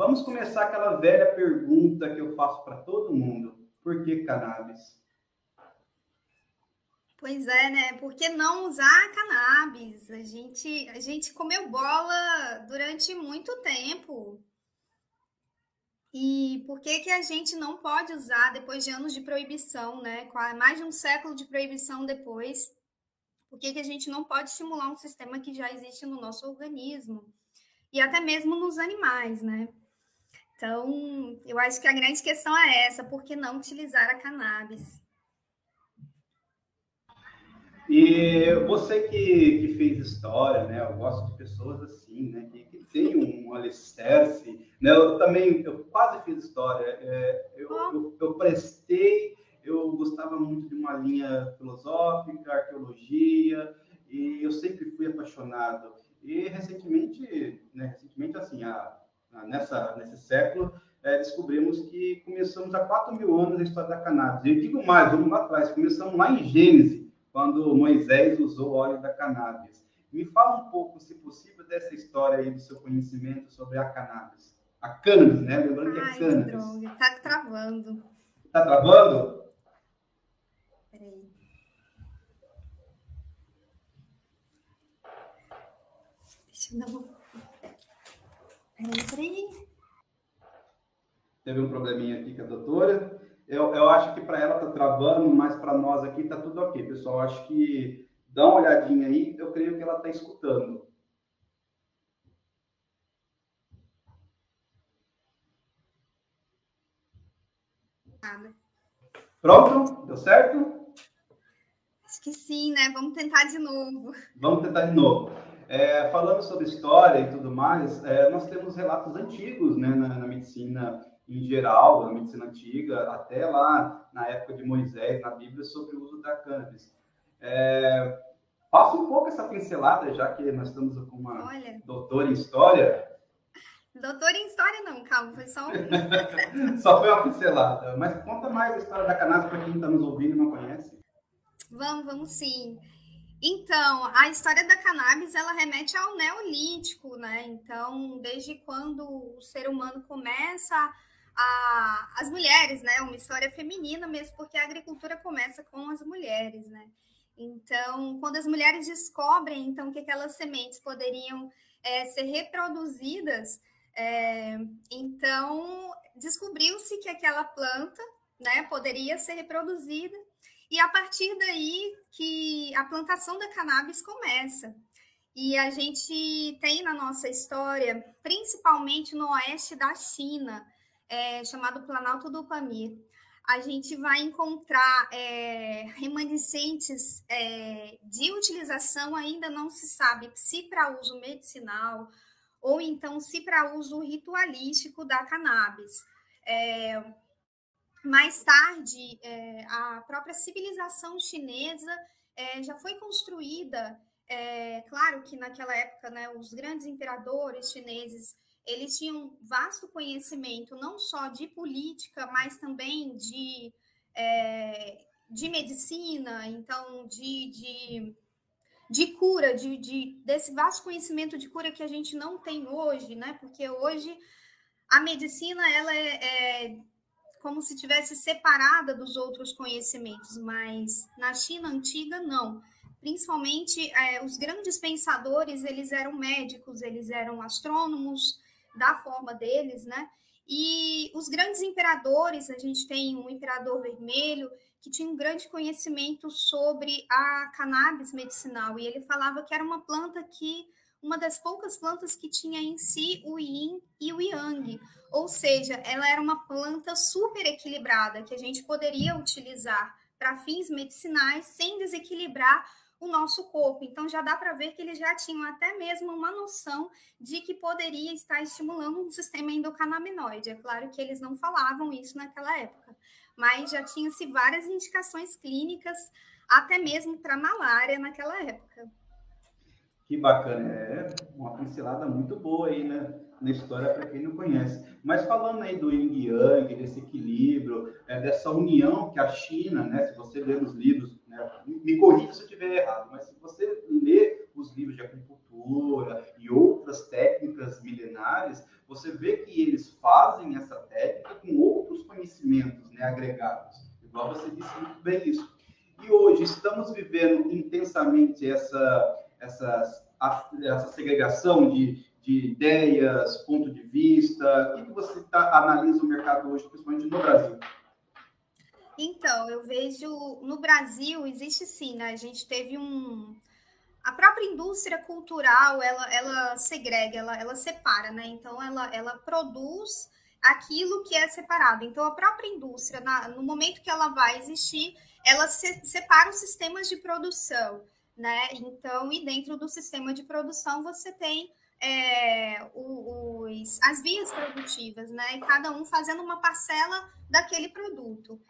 vamos começar aquela velha pergunta que eu faço para todo mundo: por que cannabis? Pois é, né? Por que não usar cannabis? A gente, a gente comeu bola durante muito tempo. E por que, que a gente não pode usar depois de anos de proibição, né? Mais de um século de proibição depois, por que, que a gente não pode estimular um sistema que já existe no nosso organismo? E até mesmo nos animais, né? Então, eu acho que a grande questão é essa: por que não utilizar a cannabis? E você que, que fez história, né? Eu gosto de pessoas assim, né? Que, que tem um alicerce. Né? Eu também, eu quase fiz história. É, eu, eu, eu, prestei, eu gostava muito de uma linha filosófica, arqueologia, e eu sempre fui apaixonado. E recentemente, né? Recentemente, assim, a, nessa, nesse século, é, descobrimos que começamos há 4 mil anos a história da cannabis. E eu digo mais, vamos lá atrás, começamos lá em Gênesis quando Moisés usou o óleo da cannabis. Me fala um pouco, se possível, dessa história aí do seu conhecimento sobre a cannabis. A cannabis, né? Lembrando que é cannabis. Droga, tá travando. Tá travando? Peraí. Deixa eu dar uma... Peraí, peraí. Teve um probleminha aqui com a doutora eu, eu acho que para ela tá travando, mas para nós aqui tá tudo ok, pessoal. Acho que dá uma olhadinha aí, eu creio que ela está escutando. Pronto? Deu certo? Acho que sim, né? Vamos tentar de novo. Vamos tentar de novo. É, falando sobre história e tudo mais, é, nós temos relatos antigos né, na, na medicina em geral, na medicina antiga, até lá na época de Moisés, na Bíblia, sobre o uso da cannabis. É, passa um pouco essa pincelada, já que nós estamos com uma Olha. doutora em História. Doutora em História não, calma, foi só um... só foi uma pincelada. Mas conta mais a história da cannabis para quem está nos ouvindo e não conhece. Vamos, vamos sim. Então, a história da cannabis, ela remete ao neolítico, né? Então, desde quando o ser humano começa a, as mulheres, né? Uma história feminina mesmo, porque a agricultura começa com as mulheres, né? Então, quando as mulheres descobrem então que aquelas sementes poderiam é, ser reproduzidas, é, então descobriu-se que aquela planta, né, poderia ser reproduzida e a partir daí que a plantação da cannabis começa. E a gente tem na nossa história, principalmente no oeste da China, é, chamado Planalto do Pamir, a gente vai encontrar é, remanescentes é, de utilização, ainda não se sabe se para uso medicinal ou então se para uso ritualístico da cannabis. É, mais tarde, é, a própria civilização chinesa é, já foi construída. É, claro que naquela época, né, os grandes imperadores chineses eles tinham vasto conhecimento não só de política, mas também de, é, de medicina, então de, de, de cura, de, de, desse vasto conhecimento de cura que a gente não tem hoje, né? Porque hoje a medicina ela é, é como se tivesse separada dos outros conhecimentos, mas na China antiga não. Principalmente é, os grandes pensadores, eles eram médicos, eles eram astrônomos, da forma deles, né? E os grandes imperadores, a gente tem um imperador vermelho que tinha um grande conhecimento sobre a cannabis medicinal e ele falava que era uma planta que uma das poucas plantas que tinha em si o yin e o yang, ou seja, ela era uma planta super equilibrada que a gente poderia utilizar para fins medicinais sem desequilibrar o nosso corpo. Então já dá para ver que eles já tinham até mesmo uma noção de que poderia estar estimulando um sistema endocannabinoide. É claro que eles não falavam isso naquela época, mas já tinha-se várias indicações clínicas, até mesmo para malária naquela época. Que bacana, é uma pincelada muito boa aí, né? Na história para quem não conhece. Mas falando aí do Yin Yang, desse equilíbrio, é, dessa união que a China, né? Se você ler os livros né? Me corrija se eu estiver errado, mas se você lê os livros de agricultura e outras técnicas milenares, você vê que eles fazem essa técnica com outros conhecimentos né, agregados. Igual você disse muito bem isso. E hoje estamos vivendo intensamente essa, essa, essa segregação de, de ideias, ponto de vista. O que você tá, analisa o mercado hoje, principalmente no Brasil? Então, eu vejo no Brasil existe sim, né? A gente teve um, a própria indústria cultural ela, ela segrega, ela, ela separa, né? Então ela, ela produz aquilo que é separado. Então a própria indústria, na, no momento que ela vai existir, ela se, separa os sistemas de produção, né? Então, e dentro do sistema de produção você tem é, os, as vias produtivas, né? Cada um fazendo uma parcela daquele produto.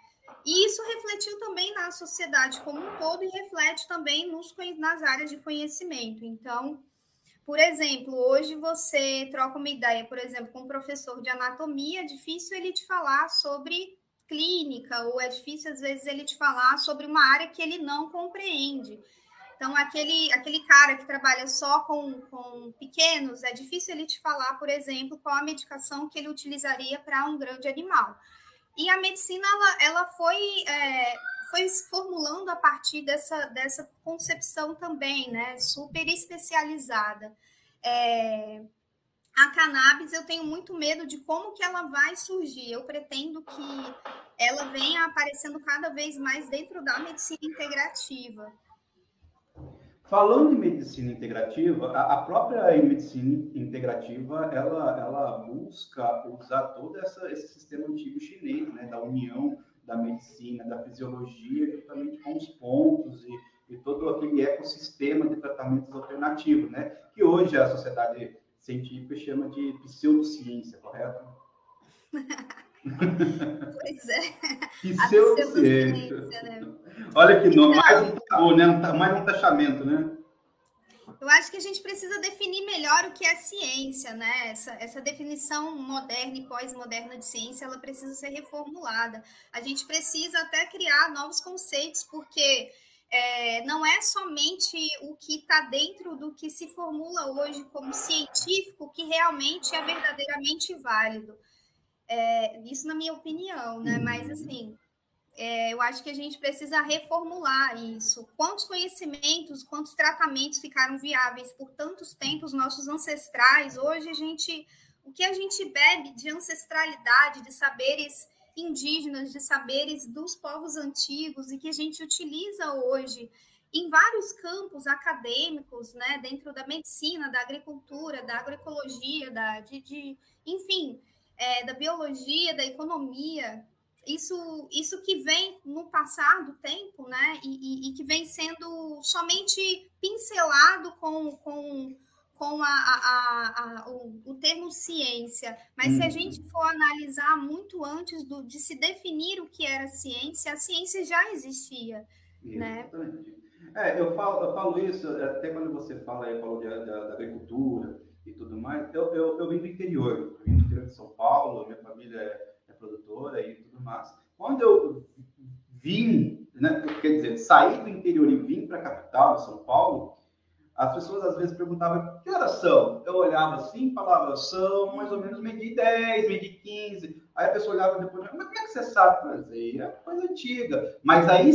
E isso refletiu também na sociedade como um todo e reflete também nos, nas áreas de conhecimento. Então, por exemplo, hoje você troca uma ideia, por exemplo, com um professor de anatomia, é difícil ele te falar sobre clínica, ou é difícil, às vezes, ele te falar sobre uma área que ele não compreende. Então, aquele, aquele cara que trabalha só com, com pequenos, é difícil ele te falar, por exemplo, qual a medicação que ele utilizaria para um grande animal. E a medicina ela, ela foi, é, foi formulando a partir dessa, dessa concepção também, né? Super especializada. É, a cannabis eu tenho muito medo de como que ela vai surgir. Eu pretendo que ela venha aparecendo cada vez mais dentro da medicina integrativa. Falando em medicina integrativa, a, própria medicina integrativa, ela, ela busca usar todo essa, esse sistema antigo chinês, né, da união da medicina, da fisiologia, justamente com os pontos e, e todo aquele ecossistema de tratamentos alternativos, né, que hoje a sociedade científica chama de pseudociência, correto? pois é. Pseudociência. Né? Olha que nome, mais um tabu, né? Mais um taxamento, né? Eu acho que a gente precisa definir melhor o que é ciência, né? Essa, essa definição moderna e pós-moderna de ciência, ela precisa ser reformulada. A gente precisa até criar novos conceitos, porque é, não é somente o que está dentro do que se formula hoje como científico que realmente é verdadeiramente válido. É, isso na minha opinião, né? Mas uhum. assim, é, eu acho que a gente precisa reformular isso. Quantos conhecimentos, quantos tratamentos ficaram viáveis por tantos tempos nossos ancestrais? Hoje a gente, o que a gente bebe de ancestralidade, de saberes indígenas, de saberes dos povos antigos e que a gente utiliza hoje em vários campos acadêmicos, né, dentro da medicina, da agricultura, da agroecologia, da, de, de enfim, é, da biologia, da economia, isso, isso que vem no passar do tempo, né, e, e, e que vem sendo somente pincelado com, com, com a, a, a, o, o, termo ciência, mas hum. se a uhum. gente for analisar muito antes do, de se definir o que era ciência, a ciência já existia, né? É, eu falo, eu falo isso até quando você fala aí, falou da, da, agricultura e tudo mais. Eu, eu, eu vim do interior, eu vim do interior de São Paulo, minha família é produtora e tudo mais. Quando eu vim, né, quer dizer, saí do interior e vim para a capital, São Paulo, as pessoas às vezes perguntavam que horas são? Eu olhava assim, falava, são mais ou menos meio de 10, meio de 15. Aí a pessoa olhava depois, mas como é que você sabe? Aí é coisa antiga. Mas aí,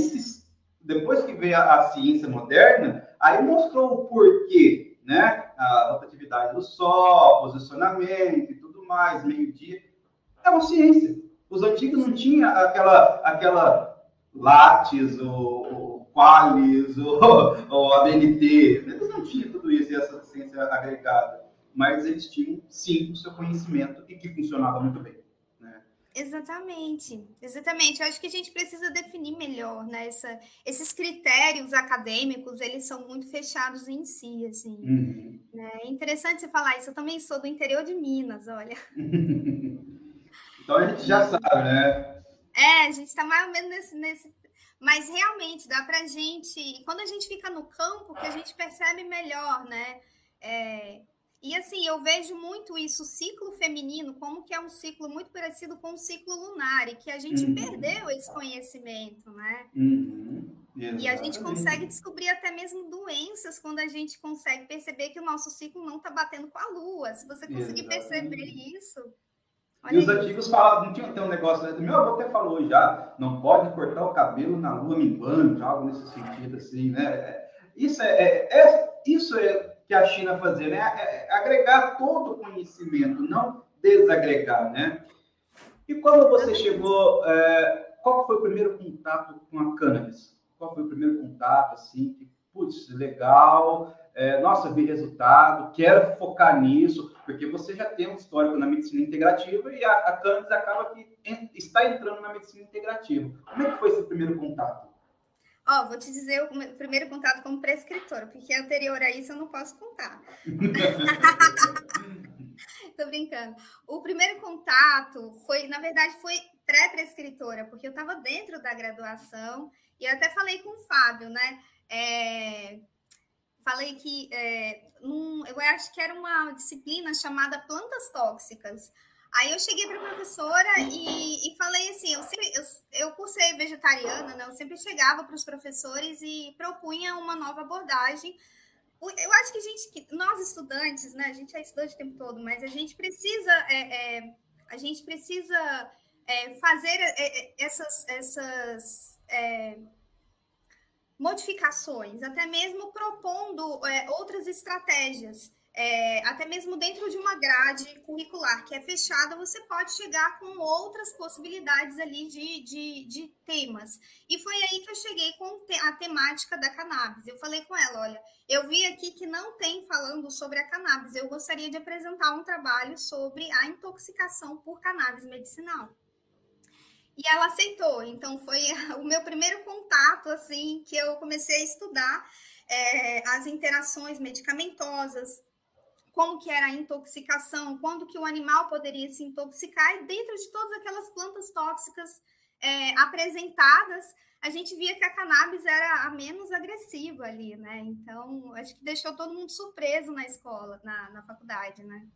depois que veio a, a ciência moderna, aí mostrou o porquê, né? A rotatividade do sol, posicionamento e tudo mais, meio-dia é uma ciência. Os antigos não tinham aquela, aquela Lattes, ou, Qualis, ou, ou ABNT. Eles não tinham tudo isso e essa ciência agregada. Mas eles tinham, sim, o seu conhecimento e que funcionava muito bem. Exatamente, exatamente. Eu acho que a gente precisa definir melhor, né? Essa, esses critérios acadêmicos, eles são muito fechados em si, assim. Uhum. Né? É interessante você falar isso. Eu também sou do interior de Minas, olha. Então a gente já sabe, né? É, a gente está mais ou menos nesse, nesse. Mas realmente dá para gente. Quando a gente fica no campo, que a gente percebe melhor, né? É... E assim, eu vejo muito isso, o ciclo feminino, como que é um ciclo muito parecido com o ciclo lunar, e que a gente uhum. perdeu esse conhecimento, né? Uhum. E a gente consegue descobrir até mesmo doenças quando a gente consegue perceber que o nosso ciclo não está batendo com a lua. Se você conseguir Exatamente. perceber isso, e os antigos falavam, não tinha até um negócio, né? meu avô até falou já, não pode cortar o cabelo na lua minguante, algo nesse sentido, assim, né? É, isso é, é, é isso é que a China fazia, né? É, é agregar todo o conhecimento, não desagregar, né? E quando você chegou, é, qual foi o primeiro contato com a cannabis? Qual foi o primeiro contato, assim, que, putz, legal, é, nossa, vi resultado, quero focar nisso, porque você já tem um histórico na medicina integrativa e a, a cannabis acaba que está entrando na medicina integrativa. Como é que foi esse primeiro contato? Ó, vou te dizer o primeiro contato como prescritora, porque anterior a isso eu não posso contar. Tô brincando. O primeiro contato foi, na verdade, foi pré-prescritora, porque eu estava dentro da graduação e eu até falei com o Fábio, né? É, falei que é, num, eu acho que era uma disciplina chamada plantas tóxicas. Aí eu cheguei para a professora e, e, falei assim, eu, sempre, eu, eu por ser vegetariana, né, eu sempre chegava para os professores e propunha uma nova abordagem. Eu acho que a gente, nós estudantes, né, a gente é estudante o tempo todo, mas a gente precisa, é, é, a gente precisa é, fazer é, é, essas, essas é, modificações, até mesmo propondo outras estratégias é, até mesmo dentro de uma grade curricular que é fechada, você pode chegar com outras possibilidades ali de, de, de temas. E foi aí que eu cheguei com a temática da cannabis. Eu falei com ela: olha, eu vi aqui que não tem falando sobre a cannabis, eu gostaria de apresentar um trabalho sobre a intoxicação por cannabis medicinal. E ela aceitou, então foi o meu primeiro contato, assim, que eu comecei a estudar é, as interações medicamentosas, como que era a intoxicação, quando que o animal poderia se intoxicar, e dentro de todas aquelas plantas tóxicas é, apresentadas, a gente via que a cannabis era a menos agressiva ali, né? Então, acho que deixou todo mundo surpreso na escola, na, na faculdade, né?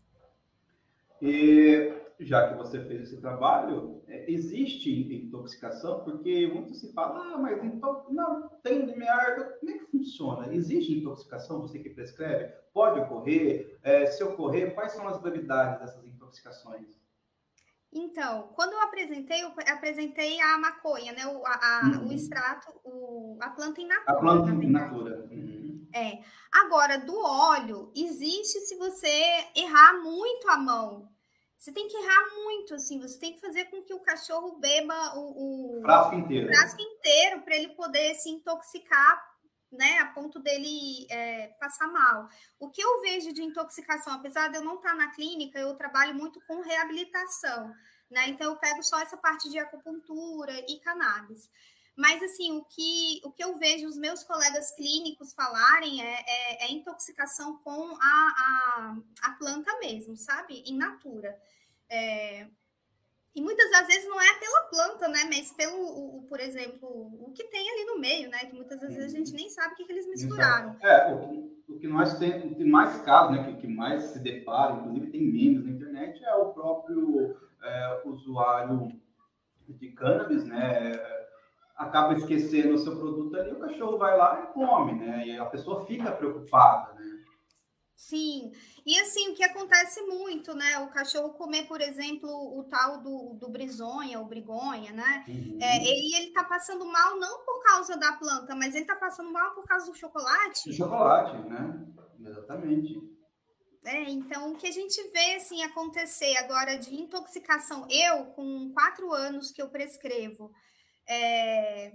E já que você fez esse trabalho, é, existe intoxicação? Porque muito se fala, ah, mas então, não, tem limiar, como é que funciona? Existe intoxicação, você que prescreve? Pode ocorrer? É, se ocorrer, quais são as gravidades dessas intoxicações? Então, quando eu apresentei, eu apresentei a maconha, né? O, a, uhum. o extrato, o, a planta in natura. A planta in natura. Uhum. É. Agora, do óleo, existe se você errar muito a mão. Você tem que errar muito, assim, você tem que fazer com que o cachorro beba o, o frasco inteiro, frasco inteiro para ele poder se intoxicar né, a ponto dele é, passar mal. O que eu vejo de intoxicação, apesar de eu não estar na clínica, eu trabalho muito com reabilitação, né? Então eu pego só essa parte de acupuntura e cannabis. Mas assim, o que, o que eu vejo os meus colegas clínicos falarem é, é, é intoxicação com a, a, a, planta mesmo, sabe? In natura. É, e muitas das vezes não é pela planta, né? Mas pelo, o, por exemplo, o que tem ali no meio, né? Que muitas das vezes a gente nem sabe o que, que eles misturaram. É, o que, o que nós tem, tem mais casos, né? Que, que mais se depara, inclusive tem memes na internet, é o próprio é, usuário de cannabis, né? Acaba esquecendo o seu produto ali, o cachorro vai lá e come, né? E a pessoa fica preocupada, né? Sim, e assim, o que acontece muito, né? O cachorro comer, por exemplo, o tal do, do brisonha, o brigonha, né? Uhum. É, ele, ele tá passando mal não por causa da planta, mas ele tá passando mal por causa do chocolate. Do chocolate, né? Exatamente. É, então, o que a gente vê, assim, acontecer agora de intoxicação, eu, com quatro anos que eu prescrevo, é,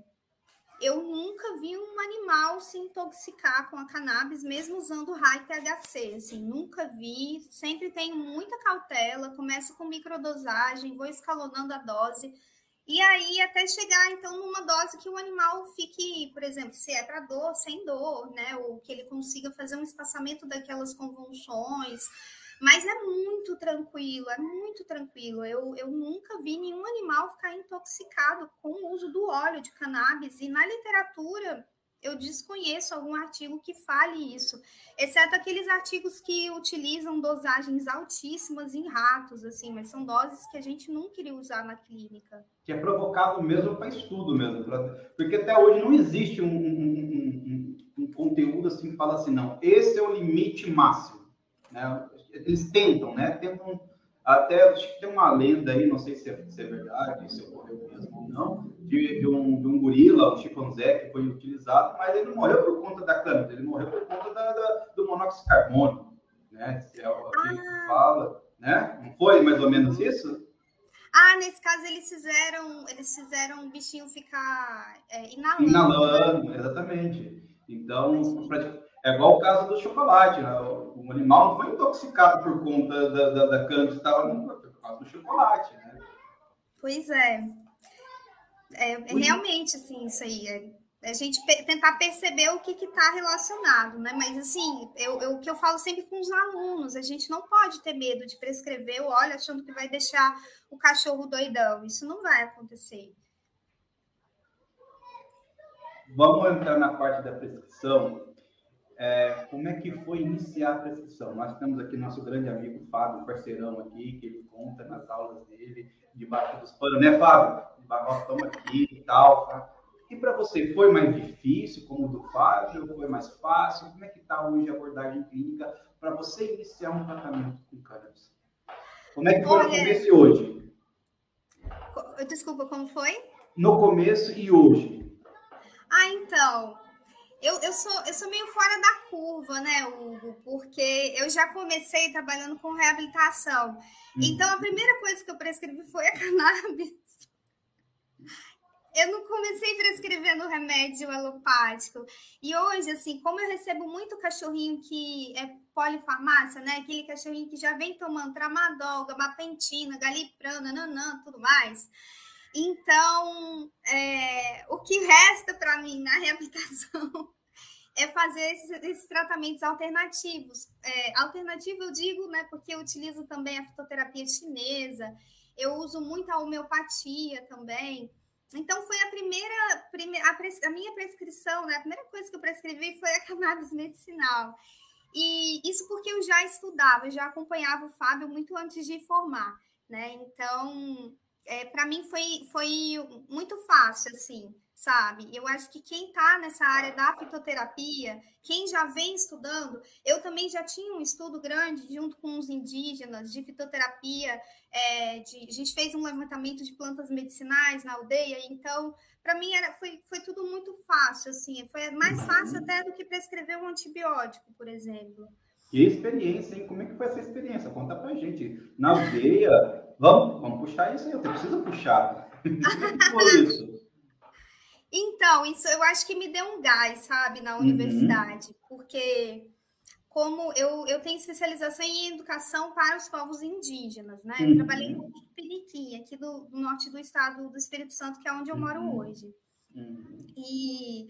eu nunca vi um animal se intoxicar com a cannabis, mesmo usando high THC, assim, nunca vi, sempre tenho muita cautela, começo com microdosagem, vou escalonando a dose, e aí até chegar, então, numa dose que o animal fique, por exemplo, se é para dor, sem dor, né, ou que ele consiga fazer um espaçamento daquelas convulsões, mas é muito tranquilo, é muito tranquilo. Eu, eu nunca vi nenhum animal ficar intoxicado com o uso do óleo de cannabis. E na literatura, eu desconheço algum artigo que fale isso, exceto aqueles artigos que utilizam dosagens altíssimas em ratos, assim, mas são doses que a gente não queria usar na clínica. Que é provocado mesmo para estudo mesmo, pra... porque até hoje não existe um, um, um, um, conteúdo assim que fala assim, não, esse é o limite máximo, né? Eles tentam, né? Tentam Até acho que tem uma lenda aí, não sei se é, se é verdade, se ocorreu mesmo ou não, de, de, um, de um gorila, um chimpanzé, que foi utilizado, mas ele não morreu por conta da câmera, ele morreu por conta da, da, do monóxido de carbono, né? Se é o que ah. fala, né? Não foi mais ou menos isso? Ah, nesse caso eles fizeram, eles fizeram o bichinho ficar é, inalando. Inalando, exatamente. Então, é igual o caso do chocolate, né? O animal não foi intoxicado por conta da, da, da cana que estava por causa do chocolate, né? Pois é. É, é realmente, assim, isso aí. É, a gente tentar perceber o que está relacionado, né? Mas, assim, eu, eu, o que eu falo sempre com os alunos, a gente não pode ter medo de prescrever o óleo achando que vai deixar o cachorro doidão. Isso não vai acontecer. Vamos entrar na parte da prescrição é, como é que foi iniciar a prescrição? Nós temos aqui nosso grande amigo Fábio, parceirão aqui, que ele conta nas aulas dele, debaixo dos panos, né, Fábio? Nós estamos aqui e tal. Tá? E para você, foi mais difícil, como o do Fábio, foi mais fácil? Como é que está hoje a abordagem clínica para você iniciar um tratamento com cannabis? Como é que foi Olha, no começo e hoje? Desculpa, como foi? No começo e hoje. Ah, então, eu, eu, sou, eu sou meio fora da curva, né, Hugo? Porque eu já comecei trabalhando com reabilitação. Hum. Então, a primeira coisa que eu prescrevi foi a cannabis. Eu não comecei prescrevendo remédio alopático. E hoje, assim, como eu recebo muito cachorrinho que é polifarmácia, né? Aquele cachorrinho que já vem tomando tramadol, gabapentina, galiprana, nanã, tudo mais. Então, é, o que resta para mim na reabilitação é fazer esses, esses tratamentos alternativos. É, alternativo eu digo, né, porque eu utilizo também a fitoterapia chinesa, eu uso muito a homeopatia também. Então foi a primeira, a, a, minha prescrição, né, a primeira coisa que eu prescrevi foi a cannabis medicinal. E isso porque eu já estudava, já acompanhava o Fábio muito antes de formar, né? Então, é, para mim foi, foi muito fácil, assim sabe? Eu acho que quem está nessa área da fitoterapia, quem já vem estudando, eu também já tinha um estudo grande junto com os indígenas de fitoterapia, é, de, a gente fez um levantamento de plantas medicinais na aldeia, então para mim era, foi, foi tudo muito fácil, assim, foi mais fácil até do que prescrever um antibiótico, por exemplo. Que experiência, hein? Como é que foi essa experiência? Conta pra gente. Na aldeia, vamos, vamos puxar isso aí, eu preciso puxar. Isso? Então, isso eu acho que me deu um gás, sabe, na uhum. universidade, uhum. porque como eu, eu tenho especialização em educação para os povos indígenas, né? Eu uhum. trabalhei em Piniquim, aqui do, do, norte do estado do Espírito Santo, que é onde eu moro uhum. hoje. Uhum. E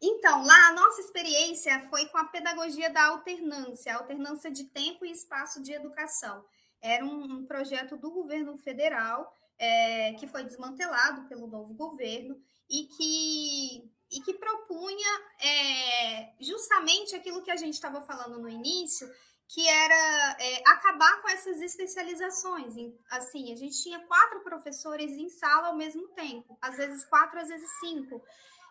então, lá a nossa experiência foi com a pedagogia da alternância, alternância de tempo e espaço de educação. Era um, um projeto do governo federal é, que foi desmantelado pelo novo governo e que, e que propunha é, justamente aquilo que a gente estava falando no início, que era é, acabar com essas especializações. Assim, a gente tinha quatro professores em sala ao mesmo tempo, às vezes quatro, às vezes cinco.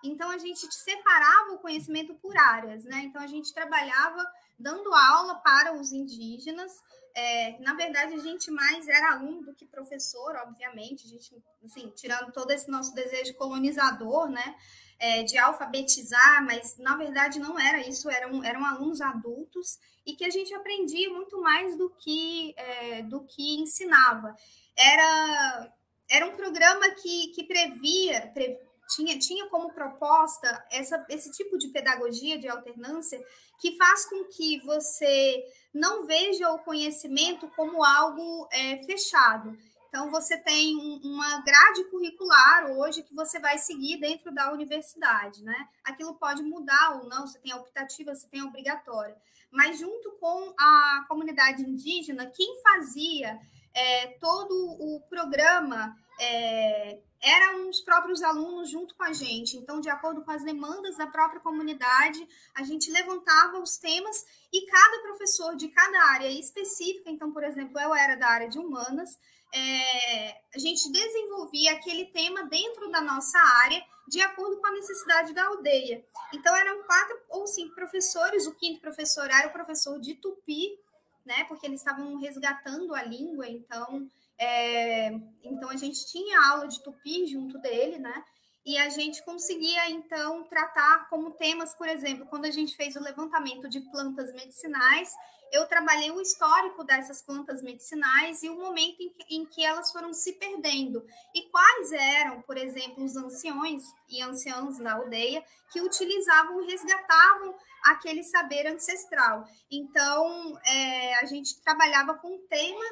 Então a gente separava o conhecimento por áreas, né? Então a gente trabalhava dando aula para os indígenas, é, na verdade, a gente mais era aluno do que professor, obviamente, a gente, assim, tirando todo esse nosso desejo colonizador, né, é, de alfabetizar, mas na verdade não era isso, eram, eram alunos adultos e que a gente aprendia muito mais do que, é, do que ensinava. Era, era um programa que, que previa, pre, tinha, tinha como proposta essa, esse tipo de pedagogia de alternância que faz com que você não veja o conhecimento como algo é, fechado. Então, você tem uma grade curricular hoje que você vai seguir dentro da universidade, né? Aquilo pode mudar ou não, você tem a optativa, você tem a obrigatória. Mas, junto com a comunidade indígena, quem fazia é, todo o programa é, eram os próprios alunos junto com a gente. Então, de acordo com as demandas da própria comunidade, a gente levantava os temas e cada professor de cada área específica, então, por exemplo, eu era da área de humanas, é, a gente desenvolvia aquele tema dentro da nossa área de acordo com a necessidade da aldeia. Então, eram quatro ou cinco professores, o quinto professor era o professor de tupi, né? Porque eles estavam resgatando a língua, então, é, então a gente tinha aula de tupi junto dele, né? E a gente conseguia, então, tratar como temas, por exemplo, quando a gente fez o levantamento de plantas medicinais, eu trabalhei o histórico dessas plantas medicinais e o momento em que, em que, elas foram se perdendo. E quais eram, por exemplo, os anciões e anciãs da aldeia que utilizavam e resgatavam aquele saber ancestral. Então, é, a gente trabalhava com um tema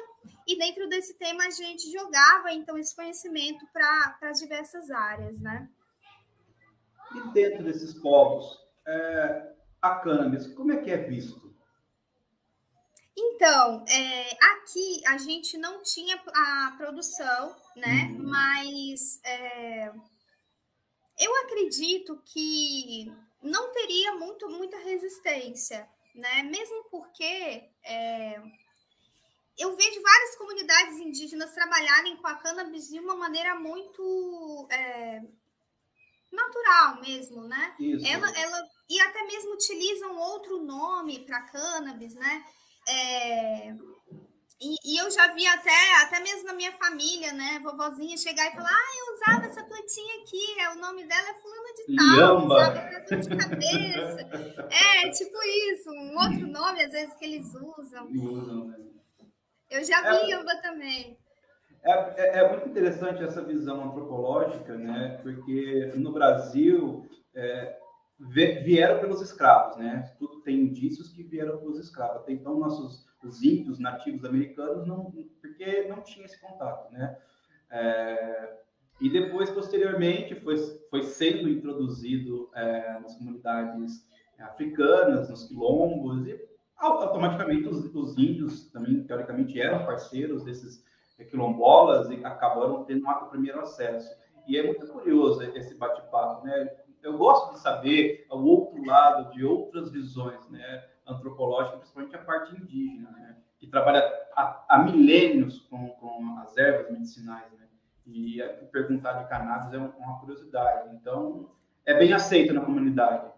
e dentro desse tema a gente jogava, então, esse conhecimento para as diversas áreas, né? E dentro desses povos, é, a cannabis, como é que é visto? Então, é, aqui a gente não tinha a produção, né? Uhum. Mas é, eu acredito que não teria muito, muita resistência, né? Mesmo porque é, eu vejo várias comunidades indígenas trabalharem com a cannabis de uma maneira muito é, natural mesmo, né? Isso. Ela, ela e até mesmo utilizam outro nome para cannabis, né? É, e, e, eu já vi até, até mesmo na minha família, né, vovozinha chegar e falar, ah, eu usava essa plantinha aqui, é, o nome dela é fulano de tal, usava pra de cabeça. é, tipo isso, um outro nome às vezes que eles usam. Né? Eu já vi é, também. É, é, é, muito interessante essa visão antropológica, né? Porque no Brasil é, vieram pelos escravos, né? Tudo tem indícios que vieram pelos escravos. Até então, nossos os índios nativos americanos não, porque não tinha esse contato, né? É, e depois, posteriormente, foi, foi sendo introduzido é, nas comunidades africanas, nos quilombos, e automaticamente os, os, índios também, teoricamente, eram parceiros desses quilombolas e acabaram tendo um primeiro acesso. E é muito curioso esse bate-papo, né? Eu gosto de saber o outro lado, de outras visões né, antropológicas, principalmente a parte indígena, né, que trabalha há, milênios com, com, as ervas medicinais. Né, e perguntar de cannabis é uma curiosidade. Então, é bem aceito na comunidade.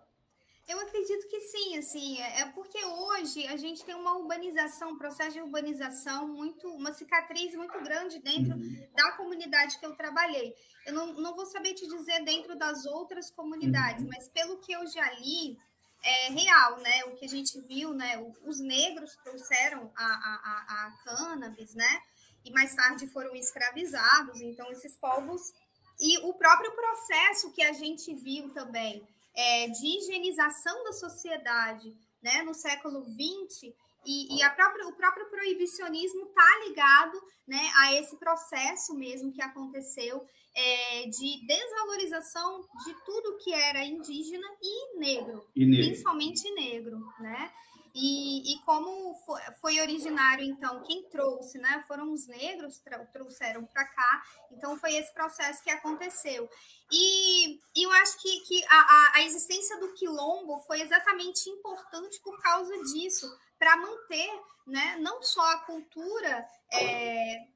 Eu acredito que sim, assim, é, é porque hoje a gente tem uma urbanização, um processo de urbanização muito, uma cicatriz muito grande dentro uhum. da comunidade que eu trabalhei. Eu não, não vou saber te dizer dentro das outras comunidades, uhum. mas pelo que eu já li, é real, né? O que a gente viu, né? Os negros trouxeram a, a, a cannabis, né? E mais tarde foram escravizados. Então, esses povos. E o próprio processo que a gente viu também é, de higienização da sociedade né, no século XX, e, e própria, o próprio proibicionismo está ligado né, a esse processo mesmo que aconteceu é, de desvalorização de tudo que era indígena e negro, e negro. principalmente negro, né? E, e como foi, foi, originário, então, quem trouxe, né? Foram os negros, trouxeram para cá. Então, foi esse processo que aconteceu. E, e eu acho que, que a, a existência do quilombo foi exatamente importante por causa disso, para manter, né? Não só a cultura. É,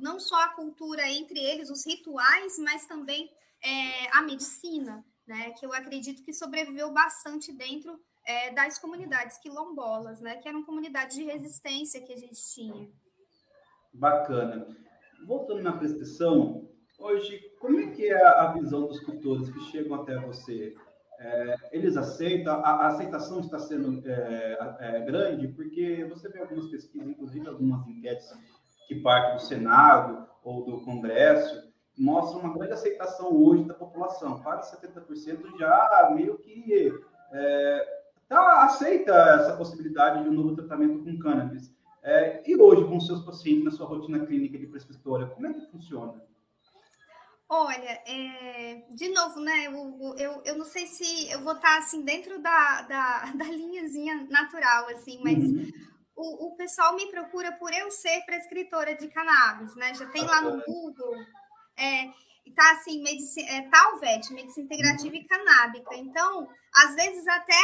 não só a cultura entre eles, os rituais, mas também é, a medicina, né? Que eu acredito que sobreviveu bastante dentro é, das comunidades quilombolas, né? Que eram comunidades de resistência que a gente tinha. Bacana. Voltando na prescrição, hoje, como é que é a visão dos tutores que chegam até você? É, eles aceitam, a, a, aceitação está sendo é, é, grande, porque você vê algumas pesquisas, inclusive algumas enquetes que partem do Senado ou do Congresso, mostram uma grande aceitação hoje da população. Quase 70% já meio que tá, aceita essa possibilidade de um novo tratamento com cannabis. É, e hoje, com seus pacientes na sua rotina clínica de prescritória, como é que funciona? Olha, é, de novo, né? Eu, eu, eu não sei se eu vou estar assim dentro da, da, da linhazinha natural, assim, mas uhum. o, o pessoal me procura por eu ser prescritora de cannabis, né? Já tem lá no Google. É, tá assim, medicina, é, Talvet, medicina integrativa e canábica. Então, às vezes até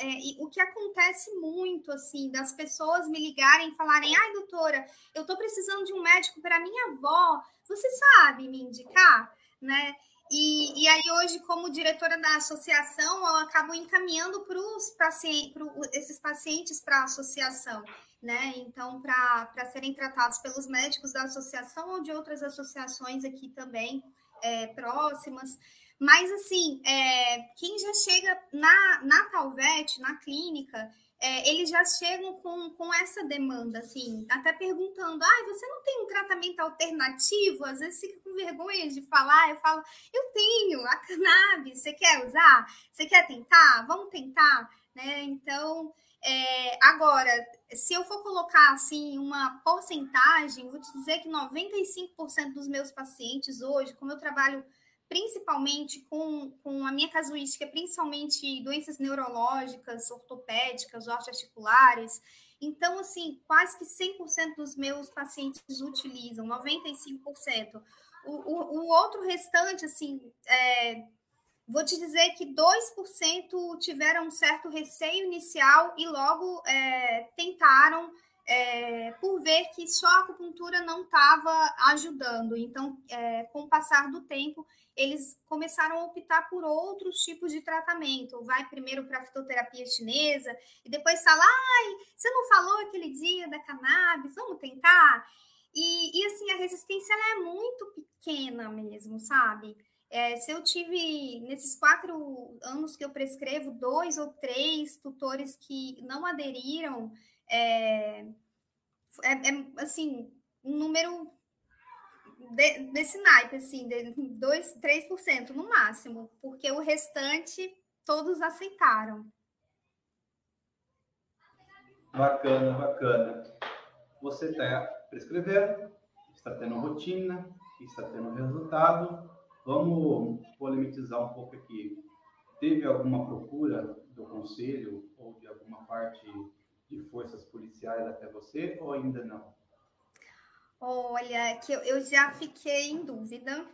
é, o que acontece muito, assim, das pessoas me ligarem e falarem, ai, doutora, eu tô precisando de um médico para minha avó, você sabe me indicar, né? E, e aí, hoje, como diretora da associação, eu acabo encaminhando para pacientes, esses pacientes para a associação né? Então, para serem tratados pelos médicos da associação ou de outras associações aqui também é, próximas. Mas, assim, é, quem já chega na, na Talvet, na clínica, é, eles já chegam com, com essa demanda, assim, até perguntando: ah, você não tem um tratamento alternativo? Às vezes fica com vergonha de falar. Eu falo: eu tenho, a cannabis, você quer usar? Você quer tentar? Vamos tentar? Né? Então, é, agora, se eu for colocar assim uma porcentagem, vou te dizer que 95% dos meus pacientes hoje, como eu trabalho principalmente com, com a minha casuística, principalmente doenças neurológicas, ortopédicas, osteoarticulares. Então, assim, quase que 100% dos meus pacientes utilizam, 95%. O, o, o outro restante, assim, é, vou te dizer que 2% tiveram um certo receio inicial e logo é, tentaram é, por ver que só a acupuntura não estava ajudando. Então, é, com o passar do tempo, eles começaram a optar por outros tipos de tratamento. Vai primeiro para a fitoterapia chinesa e depois fala: ai, você não falou aquele dia da cannabis, vamos tentar? E, e assim, a resistência é muito pequena mesmo, sabe? É, se eu tive, nesses quatro anos que eu prescrevo, dois ou três tutores que não aderiram, é, é, é assim, um número de, desse naipe, assim, de 2, 3% no máximo, porque o restante todos aceitaram. Bacana, bacana. Você está prescrevendo, está tendo rotina, está tendo resultado. Vamos polemizar um pouco aqui. Teve alguma procura do conselho ou de alguma parte de forças policiais até você ou ainda não? Olha, que eu, já fiquei em dúvida.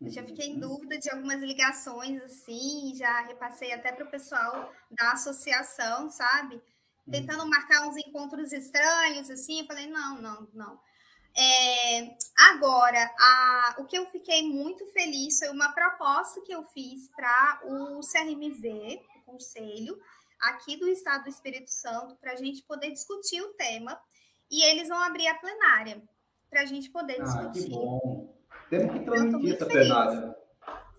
Eu já fiquei em uhum. dúvida de algumas ligações, assim, já repassei até para o pessoal da associação, sabe? Uhum. Tentando marcar uns encontros estranhos, assim, eu falei, não, não, não. É, agora, a, o que eu fiquei muito feliz foi uma proposta que eu fiz para o CRMV, o Conselho, aqui do Estado do Espírito Santo, para a gente poder discutir o tema, e eles vão abrir a plenária para a gente poder discutir. Ah, que bom. Temos que transmitir essa plenária.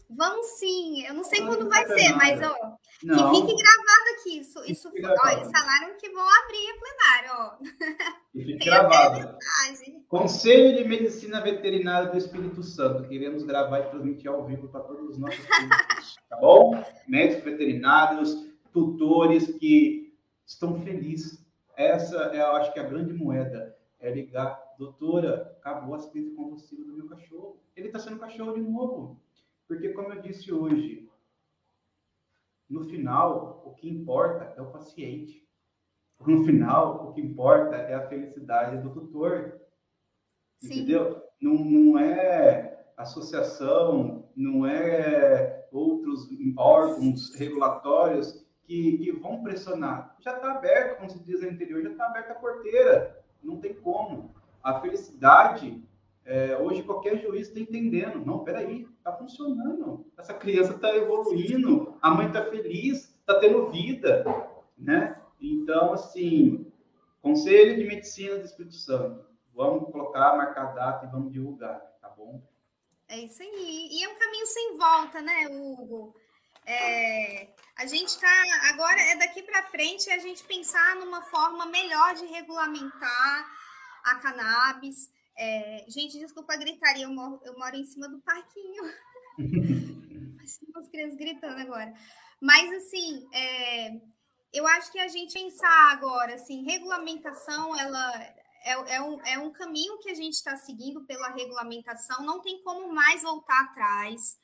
Vamos sim, eu não sei quando vai ser, mas ó, não. que fique gravado aqui. Isso, isso ó, eles falaram que vão abrir a plenária, ó. E fique gravado. Conselho de Medicina Veterinária do Espírito Santo. Queremos gravar e transmitir ao vivo para todos os nossos públicos, tá bom? Médicos veterinários, tutores que estão felizes. Essa é, eu acho que, a grande moeda é ligar, doutora, acabou a assistência convulsiva do meu cachorro. Ele está sendo cachorro de novo. Porque, como eu disse hoje, no final, o que importa é o paciente. No final, o que importa é a felicidade do tutor. Sim. Entendeu? Não, não é associação, não é outros órgãos regulatórios que, que vão pressionar. Já está aberto, como se diz no interior, já está aberta a porteira não tem como. A felicidade, é, hoje qualquer juiz está entendendo. Não, peraí, está funcionando. Essa criança está evoluindo, a mãe está feliz, está tendo vida, né? Então, assim, Conselho de Medicina do Espírito Santo. Vamos colocar, marcar data e vamos divulgar, tá bom? É isso aí. E é um caminho sem volta, né, Hugo? É, a gente está agora é daqui para frente a gente pensar numa forma melhor de regulamentar a cannabis. É, gente, desculpa a gritaria, eu moro, eu moro em cima do parquinho. Umas crianças gritando agora. Mas assim, é, eu acho que a gente pensar agora, assim, regulamentação, ela é, é, um, é um caminho que a gente está seguindo pela regulamentação, não tem como mais voltar atrás.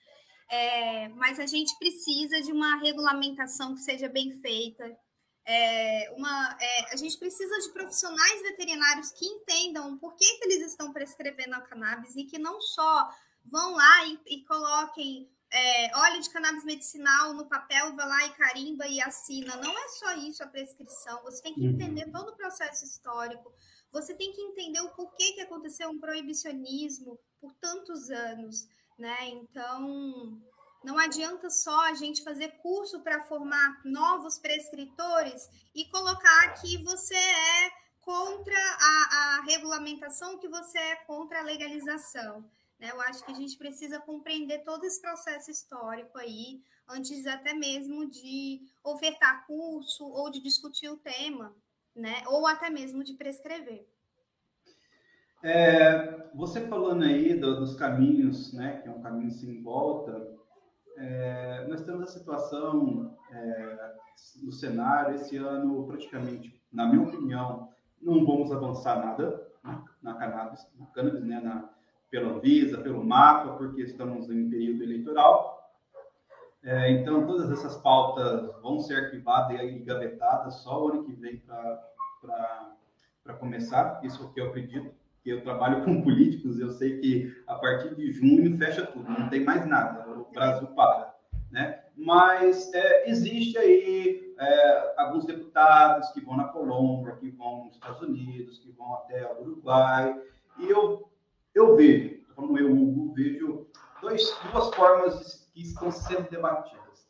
É, mas a gente precisa de uma regulamentação que seja bem feita. É, uma, é, a gente precisa de profissionais veterinários que entendam por que, que eles estão prescrevendo a cannabis e que não só vão lá e, e coloquem é, óleo de cannabis medicinal no papel, vai lá e carimba e assina. Não é só isso a prescrição. Você tem que uhum. entender todo o processo histórico. Você tem que entender o porquê que aconteceu um proibicionismo por tantos anos né? Então, não adianta só a gente fazer curso para formar novos prescritores e colocar que você é contra a, a regulamentação, que você é contra a legalização. Né? Eu acho que a gente precisa compreender todo esse processo histórico aí, antes até mesmo de ofertar curso ou de discutir o tema, né? ou até mesmo de prescrever. É, você falando aí do, dos caminhos, né, que é um caminho sem volta, é, nós temos a situação é, no cenário esse ano praticamente, na minha opinião, não vamos avançar nada na, na cannabis, na cannabis, né, na, pela Visa, pelo mapa, porque estamos em período eleitoral. É, então, todas essas pautas vão ser arquivadas e gavetadas só o ano que vem para começar, isso é o que eu acredito que eu trabalho com políticos, eu sei que a partir de junho fecha tudo, não tem mais nada, o Brasil para, né? Mas é, existe aí é, alguns deputados que vão na Colômbia, que vão nos Estados Unidos, que vão até o Uruguai, e eu, eu vejo, como eu, Hugo, vejo dois, duas formas que estão sendo debatidas.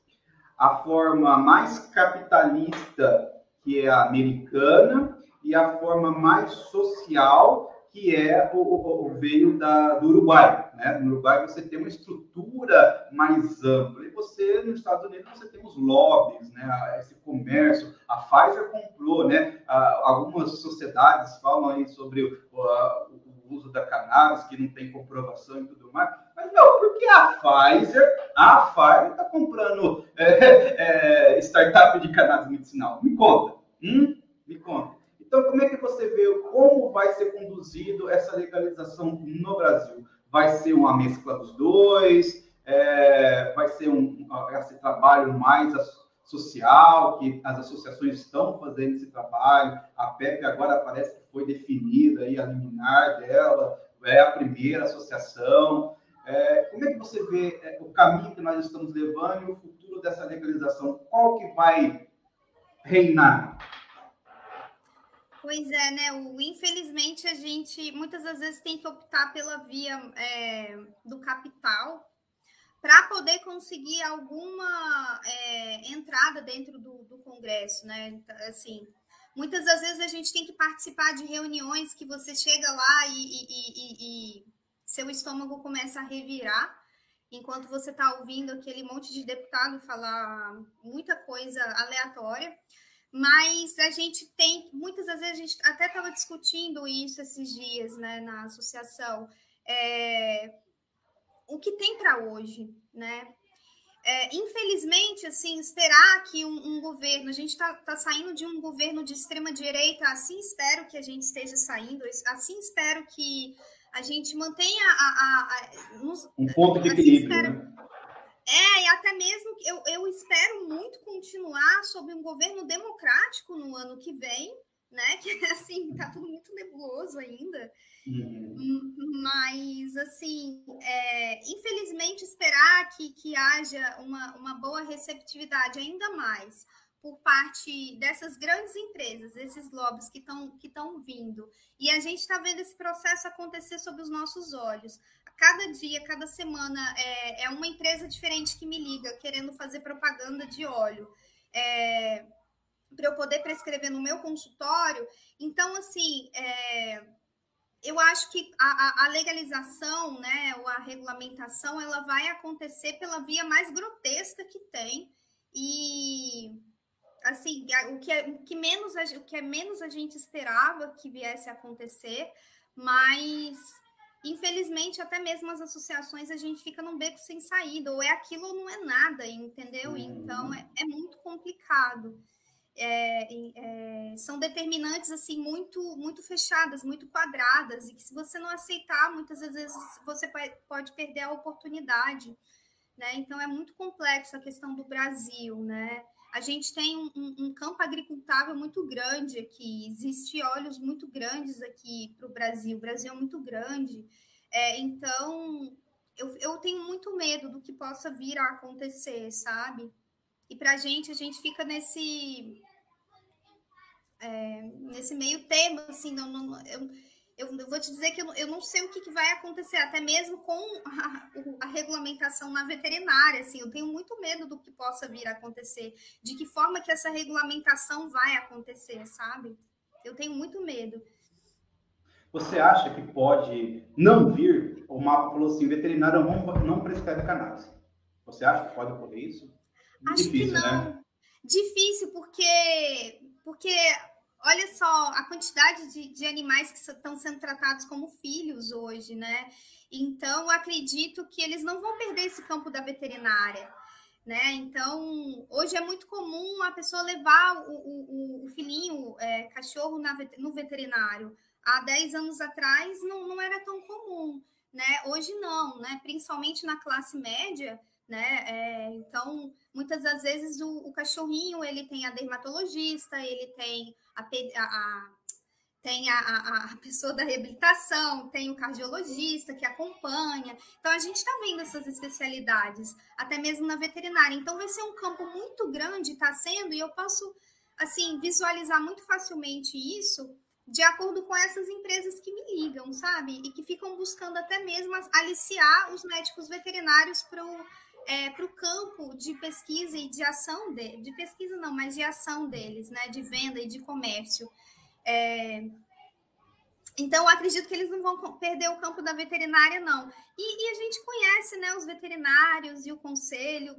A forma mais capitalista, que é a americana, e a forma mais social, que é o, o, o veio da, do Uruguai. Né? No Uruguai você tem uma estrutura mais ampla. E você, nos Estados Unidos, você tem os lobbies, né? esse comércio. A Pfizer comprou, né? algumas sociedades falam aí sobre o, o uso da cannabis, que não tem comprovação e tudo mais. Mas, não, por que a Pfizer, a Pfizer está comprando é, é, startup de cannabis medicinal? Me conta. Hum? Me conta. Como é que você vê como vai ser conduzido essa legalização no Brasil? Vai ser uma mescla dos dois? É, vai ser um, esse trabalho mais social, que as associações estão fazendo esse trabalho. A PEP agora parece que foi definida, aí, a liminar dela, é a primeira associação. É, como é que você vê é, o caminho que nós estamos levando e o futuro dessa legalização? Qual que vai reinar? Pois é, né? O, infelizmente, a gente muitas das vezes tem que optar pela via é, do capital para poder conseguir alguma é, entrada dentro do, do, Congresso, né? Assim, muitas das vezes a gente tem que participar de reuniões que você chega lá e, e, e, e seu estômago começa a revirar enquanto você está ouvindo aquele monte de deputado falar muita coisa aleatória mas a gente tem, muitas vezes a gente até estava discutindo isso esses dias, né, na associação, é, o que tem para hoje, né? É, infelizmente, assim, esperar que um, um governo, a gente está tá saindo de um governo de extrema direita, assim espero que a gente esteja saindo, assim espero que a gente mantenha a, a, a nos, um ponto de assim equilíbrio. Espero, né? É, e até mesmo eu, eu espero muito continuar sob um governo democrático no ano que vem, né? Que assim, tá tudo muito nebuloso ainda. Uhum. Mas, assim, é, infelizmente, esperar que, que haja uma, uma boa receptividade ainda mais por parte dessas grandes empresas, esses lobbies que estão que vindo. E a gente está vendo esse processo acontecer sob os nossos olhos cada dia, cada semana é, é uma empresa diferente que me liga querendo fazer propaganda de óleo. É, para eu poder prescrever no meu consultório. Então, assim, é, eu acho que a, a, legalização, né, ou a regulamentação, ela vai acontecer pela via mais grotesca que tem. E, assim, o que, é, o que, menos, o que é menos a gente esperava que viesse a acontecer, mas infelizmente, até mesmo as associações, a gente fica num beco sem saída, ou é aquilo ou não é nada, entendeu? Uhum. Então, é, é, muito complicado. É, é, são determinantes, assim, muito, muito fechadas, muito quadradas, e que se você não aceitar, muitas vezes você pode perder a oportunidade, né? Então, é muito complexo a questão do Brasil, né? A gente tem um, um, campo agricultável muito grande aqui, existe óleos muito grandes aqui para o Brasil, o Brasil é muito grande, é, então eu, eu tenho muito medo do que possa vir a acontecer, sabe? E para a gente, a gente fica nesse, é, nesse meio tema, assim, não, não eu, eu, vou te dizer que eu, eu não sei o que, que, vai acontecer, até mesmo com a, a, regulamentação na veterinária, assim, eu tenho muito medo do que possa vir a acontecer, de que forma que essa regulamentação vai acontecer, sabe? Eu tenho muito medo. Você acha que pode não vir? O mapa falou assim: veterinário não, não prescreve cannabis. Você acha que pode ocorrer isso? Acho Difícil, que não. Né? Difícil, porque, porque olha só a quantidade de, de animais que estão sendo tratados como filhos hoje, né? Então, acredito que eles não vão perder esse campo da veterinária. Né? Então, hoje é muito comum a pessoa levar o, o, o filhinho, é, cachorro na, no veterinário. Há 10 anos atrás não, não era tão comum, né? Hoje não, né? Principalmente na classe média, né? É, então, muitas das vezes o, o, cachorrinho ele tem a dermatologista, ele tem a, a, tem a, a, pessoa da reabilitação, tem o cardiologista que acompanha. Então, a gente está vendo essas especialidades, até mesmo na veterinária. Então, vai ser um campo muito grande, está sendo, e eu posso, assim, visualizar muito facilmente isso de acordo com essas empresas que me ligam, sabe? E que ficam buscando até mesmo aliciar os médicos veterinários para o é, campo de pesquisa e de ação de, de pesquisa não, mas de ação deles, né? De venda e de comércio. É, então, acredito que eles não vão perder o campo da veterinária, não. E, e, a gente conhece né, os veterinários e o conselho.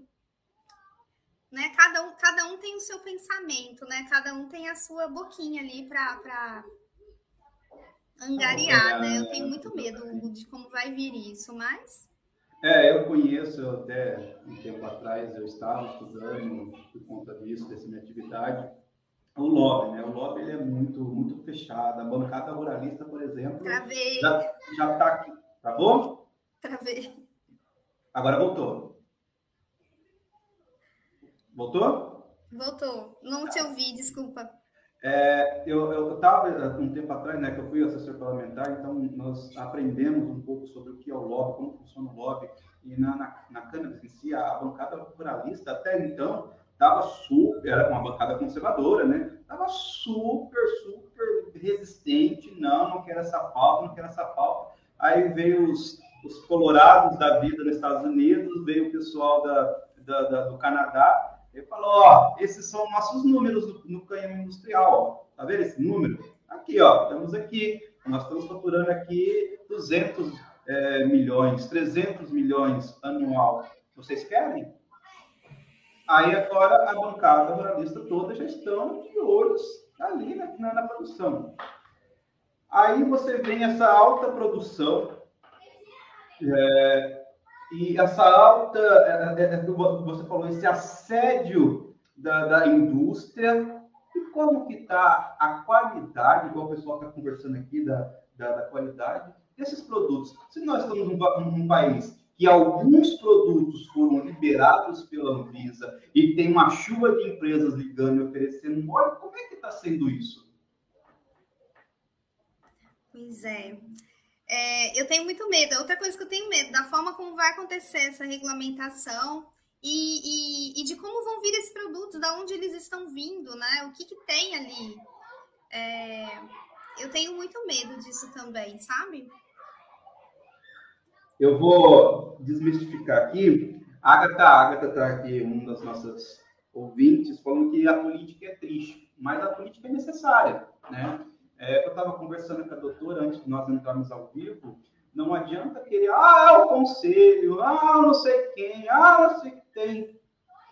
Né? Cada, um, cada um tem o seu pensamento, né? Cada um tem a sua boquinha ali para angariar, né? Eu tenho muito medo de como vai vir isso, mas... É, eu conheço até um tempo atrás, eu estava estudando por conta disso, dessa minha atividade, o lobby, né? O lobby ele é muito, muito fechado. A bancada ruralista, por exemplo, Travei. já já está aqui. Tá bom? Travei. Agora voltou. Voltou? Voltou. Não tá. te ouvi, desculpa. É, eu estava um tempo atrás, né, que eu fui assessor parlamentar, então nós aprendemos um pouco sobre o que é o lobby, como funciona o lobby, e na, na, na cannabis em si, a bancada ruralista, até então, estava super, era uma bancada conservadora, né? Estava super, super resistente. Não, não quero essa pauta, não quero essa pauta. Aí veio os, os colorados da vida nos Estados Unidos, veio o pessoal da, da, da do Canadá e falou: Ó, esses são nossos números no, canhão industrial, ó. Tá vendo esse número? Aqui, ó, estamos aqui. Nós estamos faturando aqui 200 é, milhões, 300 milhões anual. Vocês querem? Aí agora a bancada ruralista toda já estão de olhos ali na, na, na produção. Aí você vem essa alta produção é, e essa alta, é, é, é você falou, esse assédio da, da indústria e como que está a qualidade, igual o pessoal está conversando aqui da, da, da, qualidade desses produtos. Se nós estamos num, num país que alguns produtos foram liberados pela Anvisa e tem uma chuva de empresas ligando e oferecendo, como é que está sendo isso? Pois é. É. Eu tenho muito medo. Outra coisa que eu tenho medo, da forma como vai acontecer essa regulamentação e, e, e de como vão vir esses produtos, da onde eles estão vindo, né? O que, que tem ali. É, eu tenho muito medo disso também, sabe? Eu vou desmistificar aqui. Agatha, Agatha está aqui, uma das nossas ouvintes, falando que a política é triste, mas a política é necessária, né? É, eu estava conversando com a doutora antes de nós entrarmos ao vivo. Não adianta querer, ah, é o conselho, ah, não sei quem, ah, não sei que tem.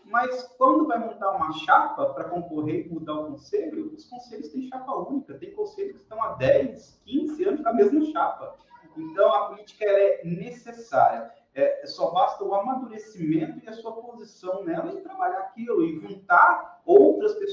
Mas quando vai montar uma chapa para concorrer e mudar o conselho, os conselhos têm chapa única. Tem conselhos que estão há 10, 15 anos com a mesma chapa. Então, a política é necessária. É, só basta o amadurecimento e a sua posição nela e trabalhar aquilo e juntar outras pessoas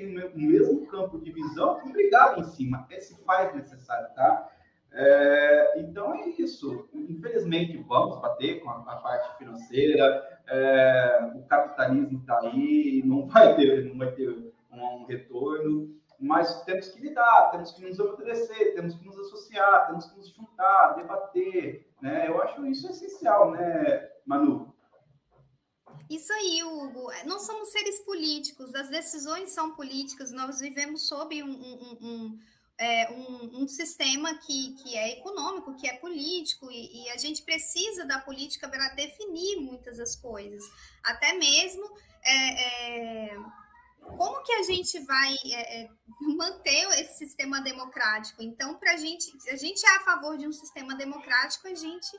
têm o mesmo campo de visão brigar em cima. Esse faz necessário, tá? É, então é isso. Infelizmente, vamos bater com a, a parte financeira. É, o capitalismo está aí, não vai ter, não vai ter um, um retorno mas temos que lidar, temos que nos amadurecer, temos que nos associar, temos que nos juntar, debater, né? Eu acho isso essencial, né, Manu? Isso aí, Hugo. Não somos seres políticos, as decisões são políticas, nós vivemos sob um, um, um, é, um sistema que, que é econômico, que é político, e, e a gente precisa da política para definir muitas das coisas. Até mesmo é, é, como que a gente vai é, é manter esse sistema democrático? Então, para a gente, a gente é a favor de um sistema democrático, a gente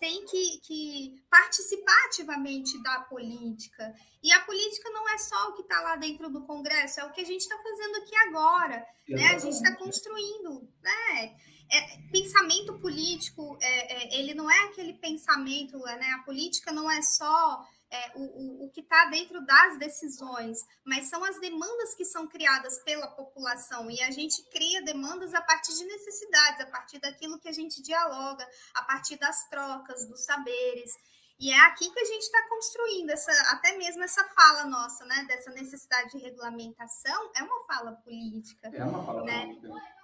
tem que, que, participar ativamente da política. E a política não é só o que está lá dentro do Congresso, é o que a gente está fazendo aqui agora. Né? A gente está construindo. Né? É, pensamento político, é, é, ele não é aquele pensamento, né? a política não é só é, o, o, o que está dentro das decisões, mas são as demandas que são criadas pela população. E a gente cria demandas a partir de necessidades, a partir daquilo que a gente dialoga, a partir das trocas, dos saberes. E é aqui que a gente está construindo essa, até mesmo essa fala nossa, né? Dessa necessidade de regulamentação, é uma fala política. É uma fala né? política.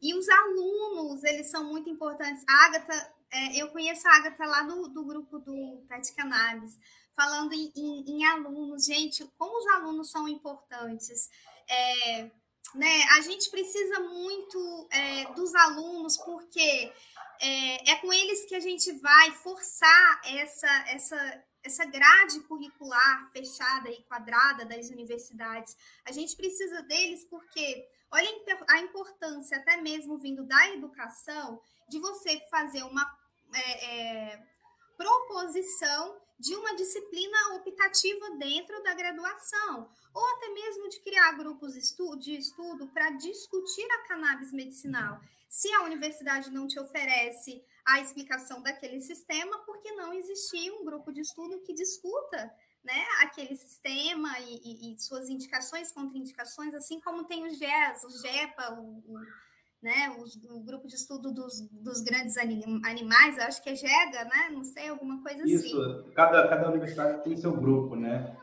E os alunos, eles são muito importantes. A Agatha, é, eu conheço a Agatha lá no, do grupo do Pet Cannabis falando em, em, em, alunos, gente, como os alunos são importantes. É, né, a gente precisa muito é, dos alunos, porque é, é, com eles que a gente vai forçar essa, essa, essa grade curricular fechada e quadrada das universidades. A gente precisa deles porque, olha a importância, até mesmo vindo da educação, de você fazer uma é, é, proposição de uma disciplina optativa dentro da graduação, ou até mesmo de criar grupos de estudo para discutir a cannabis medicinal. Se a universidade não te oferece a explicação daquele sistema, por que não existir um grupo de estudo que discuta né, aquele sistema e, e, e suas indicações, contraindicações, assim como tem o GES, o GEPA, o, o né, o, o, grupo de estudo dos, dos grandes animais, acho que é GEGA, né? Não sei, alguma coisa Isso, assim. Isso, cada, cada universidade tem seu grupo, né?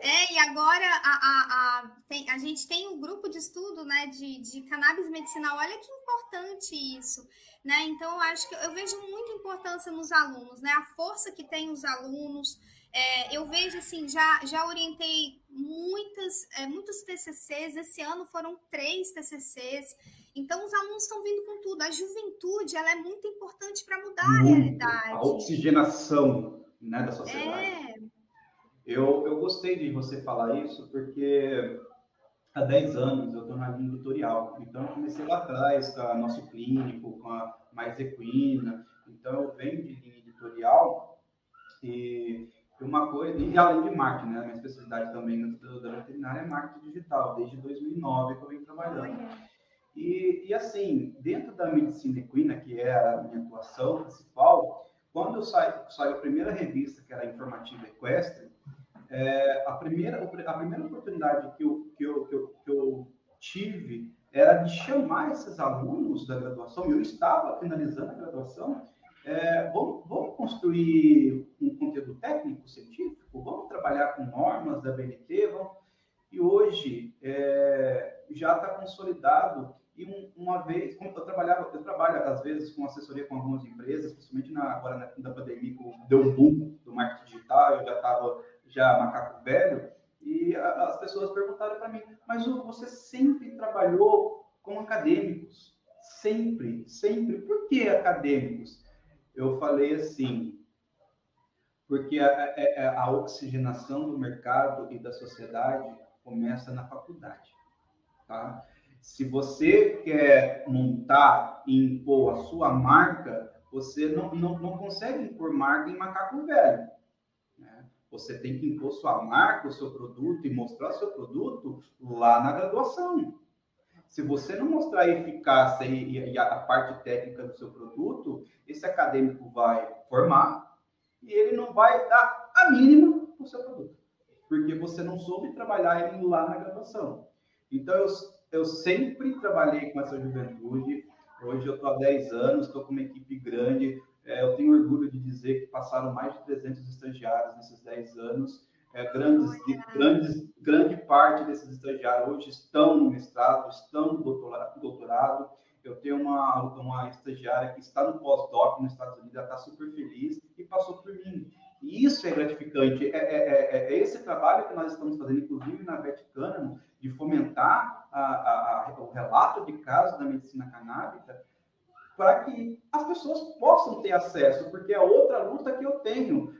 É, e agora a, a, a, tem, a gente tem um grupo de estudo né, de, de cannabis medicinal. Olha que importante isso. Né? Então, eu acho que eu vejo muita importância nos alunos, né? A força que tem os alunos, é, eu vejo assim, já, já orientei muitas, é, muitos TCCs, esse ano foram três TCCs, então os alunos estão vindo com tudo. A juventude ela é muito importante para mudar muito. a realidade. A oxigenação né, da sociedade. É. Eu, eu gostei de você falar isso, porque há 10 anos eu estou na linha editorial. Então, eu comecei lá atrás com a nosso clínico, com a Mais Equina. Então, eu venho de linha editorial e uma coisa, e além de marketing, né? A minha especialidade também da veterinária é marketing digital, desde 2009 que eu venho trabalhando. E, e assim, dentro da medicina equina, que é a minha atuação principal, quando eu saio, saio a primeira revista, que era a Informativa Equestre, é, a, primeira, a primeira oportunidade que eu, que, eu, que, eu, que eu tive era de chamar esses alunos da graduação, eu estava finalizando a graduação, é, vamos, vamos, construir um conteúdo técnico, científico, vamos trabalhar com normas da BNT, vamos... e hoje é, já está consolidado e um, uma vez, eu trabalhava, eu trabalho às vezes com assessoria com algumas empresas, principalmente na, agora na, na pandemia, deu um boom do marketing digital, eu já estava já macaco velho, e a, as pessoas perguntaram para mim, mas você sempre trabalhou com acadêmicos? Sempre, sempre. Por que acadêmicos? Eu falei assim, porque a, a, é, é, a, oxigenação do mercado e da sociedade começa na faculdade, tá? Se você quer montar e impor a sua marca, você não, não, não consegue impor marca em macaco velho. Né? Você tem que impor sua marca, o seu produto e mostrar seu produto lá na graduação. Se você não mostrar a eficácia e, e a parte técnica do seu produto, esse acadêmico vai formar e ele não vai dar a mínima para o seu produto, porque você não soube trabalhar ele lá na graduação. Então, eu, eu sempre trabalhei com essa juventude. Hoje eu estou há 10 anos, estou com uma equipe grande. É, eu tenho orgulho de dizer que passaram mais de 300 estagiários nesses 10 anos. É, grandes, grandes, grande parte desses estagiários hoje estão no mestrado, estão no doutorado. eu tenho uma, uma estagiária que está no pós-doc nos Estados Unidos, ela está super feliz e passou por mim. E isso é gratificante. É, é, é, é, esse trabalho que nós estamos fazendo, inclusive na Vaticana, de fomentar a, a, a, o relato de casos da medicina canábica, para que as pessoas possam ter acesso, porque é outra luta que eu tenho.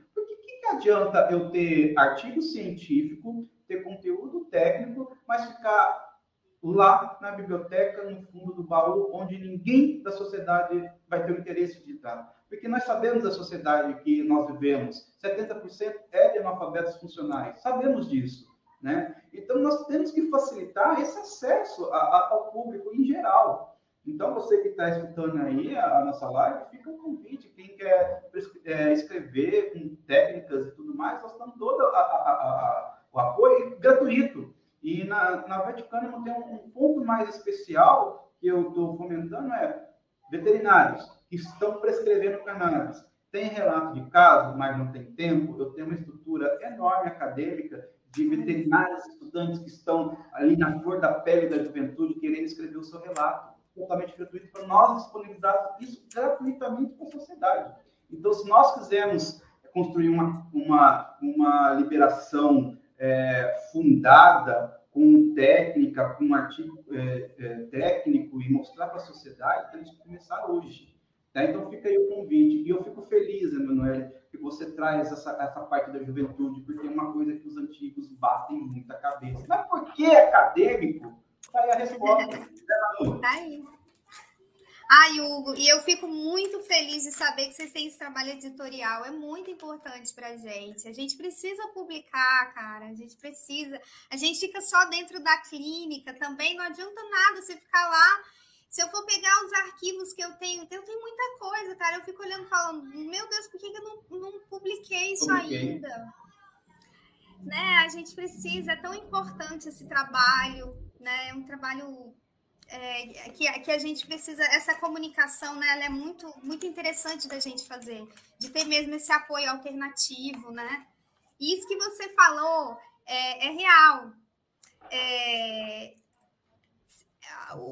Que adianta eu ter artigo científico ter conteúdo técnico, mas ficar lá na biblioteca, no fundo do baú, onde ninguém da sociedade vai ter o interesse de estar. Porque nós sabemos da sociedade que nós vivemos, 70% é de analfabetos funcionais, sabemos disso. Né? Então, nós temos que facilitar esse acesso a, a, ao público em geral. Então, você que está escutando aí a, a, nossa live, fica um convite. Quem quer é, escrever com técnicas e tudo mais, nós estamos todo o apoio gratuito. E na, na Vaticano tem um, um ponto mais especial que eu estou fomentando, é veterinários que estão prescrevendo cannabis. Tem relato de caso, mas não tem tempo. Eu tenho uma estrutura enorme acadêmica de veterinários, estudantes que estão ali na cor da pele da juventude querendo escrever o seu relato, totalmente gratuito, para nós disponibilizarmos isso gratuitamente para a sociedade. Então, se nós quisermos construir uma, uma, uma liberação é, fundada com técnica, com um artigo é, é, técnico e mostrar para a sociedade, temos que começar hoje. Tá? Então, fica aí o convite. E eu fico feliz, Emanuel, que você traz essa, essa parte da juventude, porque é uma coisa que os antigos batem muito a cabeça. Mas por que acadêmico? Tá aí a resposta. tá aí. Ai, Hugo, e eu fico muito feliz de saber que vocês têm esse trabalho editorial. É muito importante para gente. A gente precisa publicar, cara. A gente precisa. A gente fica só dentro da clínica também. Não adianta nada você ficar lá se eu for pegar os arquivos que eu tenho, eu tenho muita coisa, cara. Eu fico olhando falando, meu Deus, por que, eu não, não publiquei isso publiquei. ainda? Né? A gente precisa, é tão importante esse trabalho, né? É um trabalho é, que, que a gente precisa, essa comunicação, né? Ela é muito, muito interessante da gente fazer, de ter mesmo esse apoio alternativo, né? Isso que você falou é, é real. É,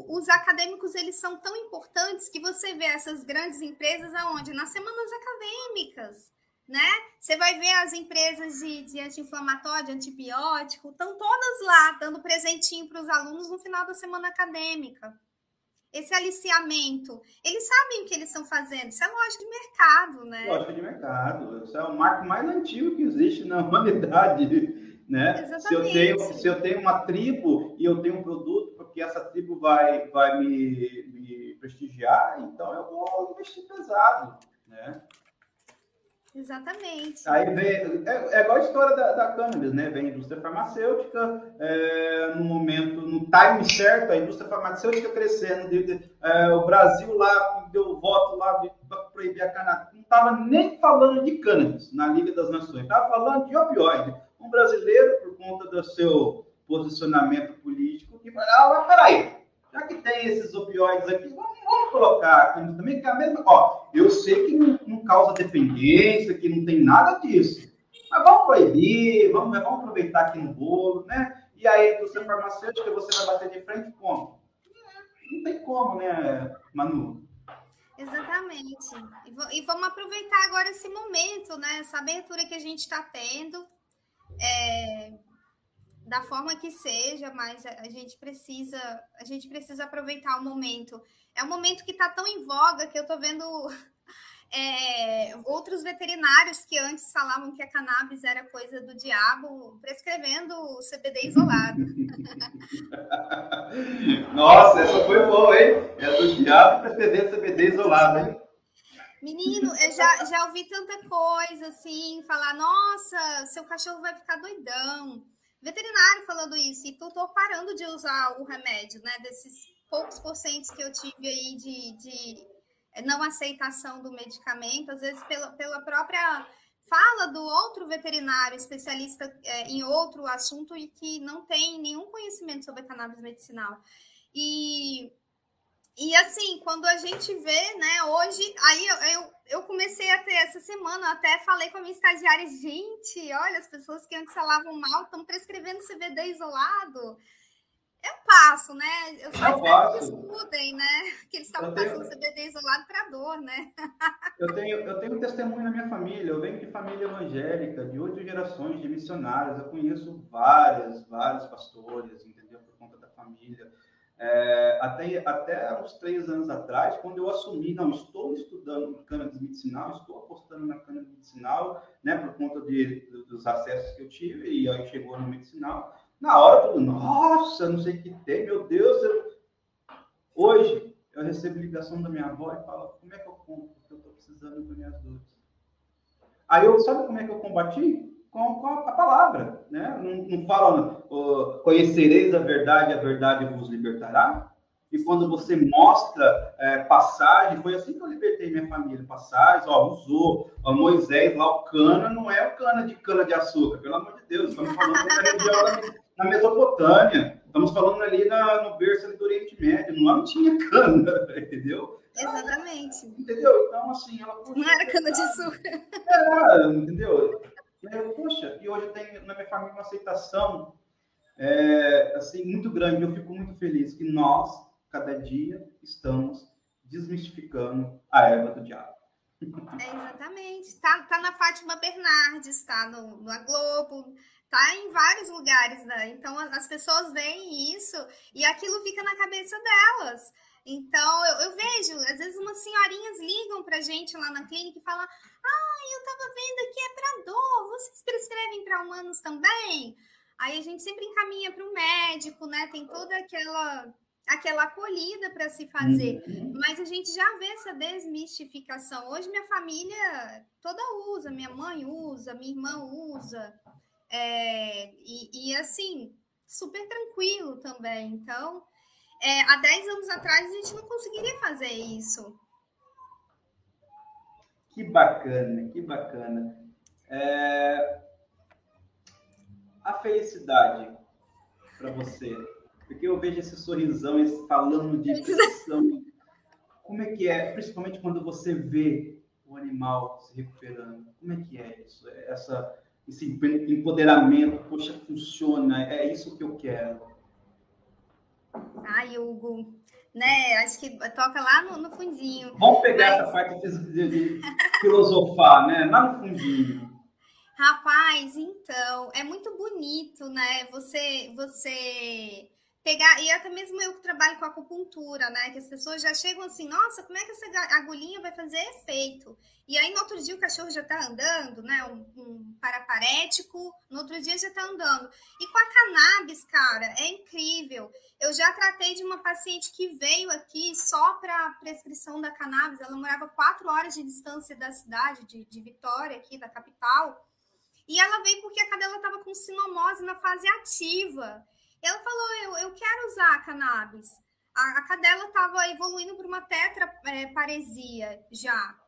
os acadêmicos eles são tão importantes que você vê essas grandes empresas aonde? Nas semanas acadêmicas, né? Você vai ver as empresas de, de anti-inflamatório, de antibiótico, estão todas lá dando presentinho para os alunos no final da semana acadêmica. Esse aliciamento, eles sabem o que eles estão fazendo, isso é lógica de mercado, né? Lógica de mercado, isso é o marco mais antigo que existe na humanidade né? Se eu tenho se eu tenho uma tribo e eu tenho um produto porque essa tribo vai vai me, me prestigiar, então eu vou investir pesado, né? Exatamente. Aí vem, é, é igual a história da, da cannabis, né? Vem a indústria farmacêutica, é, no momento, no time certo, a indústria farmacêutica crescendo. De, de, é, o Brasil lá deu voto lá para proibir a cannabis. Não estava nem falando de cannabis na Liga das Nações, estava falando de opioide um brasileiro, por conta do seu posicionamento político, que vai, ah, peraí, já que tem esses opioides aqui, vamos, vamos colocar também, que é a mesma. Ó, eu sei que não, não, causa dependência, que não tem nada disso. Mas vamos proibir, vamos, vamos aproveitar aqui no bolo, né? E aí, você farmacêutica, você vai bater de frente como? Não tem como, né, Manu? Exatamente. E vamos aproveitar agora esse momento, né? Essa abertura que a gente está tendo é, da forma que seja, mas a gente precisa a gente precisa aproveitar o momento. É um momento que está tão em voga que eu estou vendo é, outros veterinários que antes falavam que a cannabis era coisa do diabo, prescrevendo o CBD isolado. Nossa, essa foi boa, hein? É do diabo prescrever CBD isolado, hein? Menino, eu já, já ouvi tanta coisa assim, falar, nossa, seu cachorro vai ficar doidão. Veterinário falando isso, e tô, tô parando de usar o remédio, né? Desses poucos porcentos que eu tive aí de, de não aceitação do medicamento, às vezes pela, pela própria fala do outro veterinário especialista é, em outro assunto e que não tem nenhum conhecimento sobre cannabis medicinal. E e assim, quando a gente vê, né, hoje, aí eu, eu, eu, comecei a ter essa semana, até falei com a minha estagiária, gente, olha, as pessoas que antes falavam mal estão prescrevendo CBD isolado. Eu passo, né? Eu só eu espero que estudem, né? Que eles estavam passando CBD isolado para dor, né? eu, tenho, eu tenho um testemunho na minha família, eu venho de família evangélica, de oito gerações de missionários, eu conheço várias, vários pastores, entendeu? Por conta da família. É, até, até uns três anos atrás, quando eu assumi, não, estou estudando cannabis medicinal, estou apostando na cannabis medicinal, né, por conta de, dos acessos que eu tive, e aí chegou no medicinal. Na hora, eu nossa, não sei o que tem, meu Deus. Eu... Hoje, eu recebo ligação da minha avó e falo, como é que eu compro? Porque eu estou precisando das minhas dores. Aí eu, sabe como é que eu combati? Com, com a, a, palavra, né? Não, não fala, uh, conhecereis a verdade, a verdade vos libertará. E quando você mostra é, passagem, foi assim que eu libertei minha família. Passagens, ó, usou. Ó, Moisés lá, o cana, não é o cana de cana de açúcar, pelo amor de Deus. Estamos falando da região na Mesopotâmia. Estamos falando ali na, no berço do Oriente Médio. Não tinha cana, entendeu? Exatamente. Entendeu? Então, assim, ela. Não era cana de açúcar. É, entendeu? Eu, poxa, e hoje tem na minha família uma aceitação é, assim, muito grande. Eu fico muito feliz que nós, cada dia, estamos desmistificando a erva do diabo. É, exatamente. Tá, tá na Fátima Bernardes, tá no, no Globo, tá em vários lugares, né? Então as pessoas veem isso e aquilo fica na cabeça delas. Então, eu, eu, vejo, às vezes umas senhorinhas ligam pra gente lá na clínica e falam: Ah, eu tava vendo que é para dor, vocês prescrevem para humanos também? Aí a gente sempre encaminha para o médico, né? Tem toda aquela aquela acolhida para se fazer. Uhum. Mas a gente já vê essa desmistificação. Hoje minha família toda usa, minha mãe usa, minha irmã usa. É, e, e assim, super tranquilo também. Então, é, há 10 anos atrás a gente não conseguiria fazer isso. Que bacana, que bacana. É... A felicidade para você, porque eu vejo esse sorrisão falando de decisão. Como é que é, principalmente quando você vê o animal se recuperando? Como é que é isso? Essa, esse empoderamento, poxa, funciona, é isso que eu quero. Ai, Hugo, né? Acho que toca lá no, no fundinho. Vamos pegar Mas... essa parte de, de filosofar, né? Lá no fundinho. Rapaz, então, é muito bonito, né? Você, você pegar, e até mesmo eu que trabalho com acupuntura, né? Que as pessoas já chegam assim, nossa, como é que essa agulhinha vai fazer efeito? E aí no outro dia o cachorro já tá andando, né? Um, um paraparético, no outro dia já tá andando. E com a cannabis, cara, é incrível. Eu já tratei de uma paciente que veio aqui só para prescrição da cannabis. Ela morava quatro horas de distância da cidade, de, de Vitória, aqui da capital. E ela veio porque a cadela estava com sinomose na fase ativa. Ela falou: Eu, eu quero usar a cannabis. A, a cadela estava evoluindo para uma tetraparesia é, já,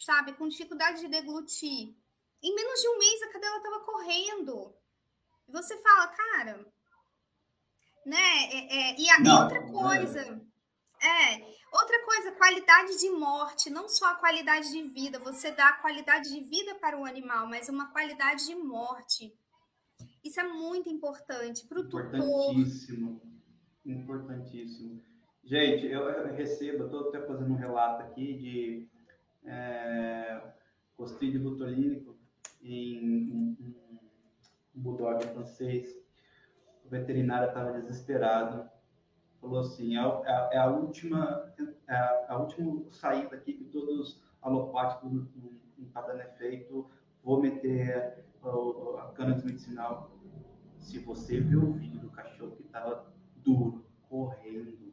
sabe, com dificuldade de deglutir. Em menos de um mês a cadela estava correndo. E você fala, cara, né? É, é, e a, outra coisa, é. é, outra coisa, qualidade de morte, não só a qualidade de vida, você dá a qualidade de vida para o animal, mas uma qualidade de morte. Isso é muito importante para o tutor. Importantíssimo. Importantíssimo. Gente, eu recebo, estou até fazendo um relato aqui de é, costrilho botulínico em um, bulldog francês. O veterinário estava desesperado. Falou assim, é, é, é a última é a, a, última saída aqui que todos os alopáticos não estão tá dando efeito. Vou meter a, cana medicinal se você vê o vídeo do cachorro que tava duro, correndo,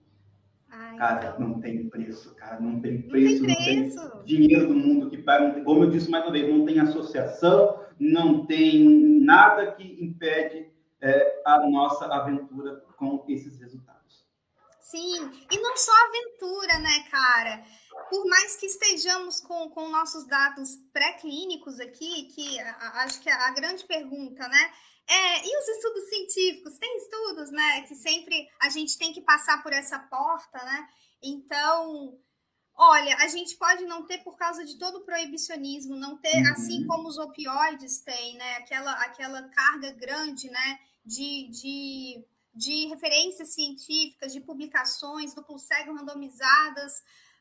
Ai, cara, então... não tem preço, cara, não tem preço, não tem, preço. Não tem dinheiro do mundo que paga, como eu disse mais uma vez, não tem associação, não tem nada que impede é, a nossa aventura com esses resultados. Sim, e não só aventura, né, cara? Por mais que estejamos com, com nossos dados pré-clínicos aqui, que a, a, acho que a, a grande pergunta, né? É, e os estudos científicos? Tem estudos, né? Que sempre a gente tem que passar por essa porta, né? Então, olha, a gente pode não ter por causa de todo o proibicionismo, não ter, uhum. assim como os opioides têm, né? Aquela, aquela carga grande, né? De, de, de referências científicas, de publicações, duplo cego randomizadas,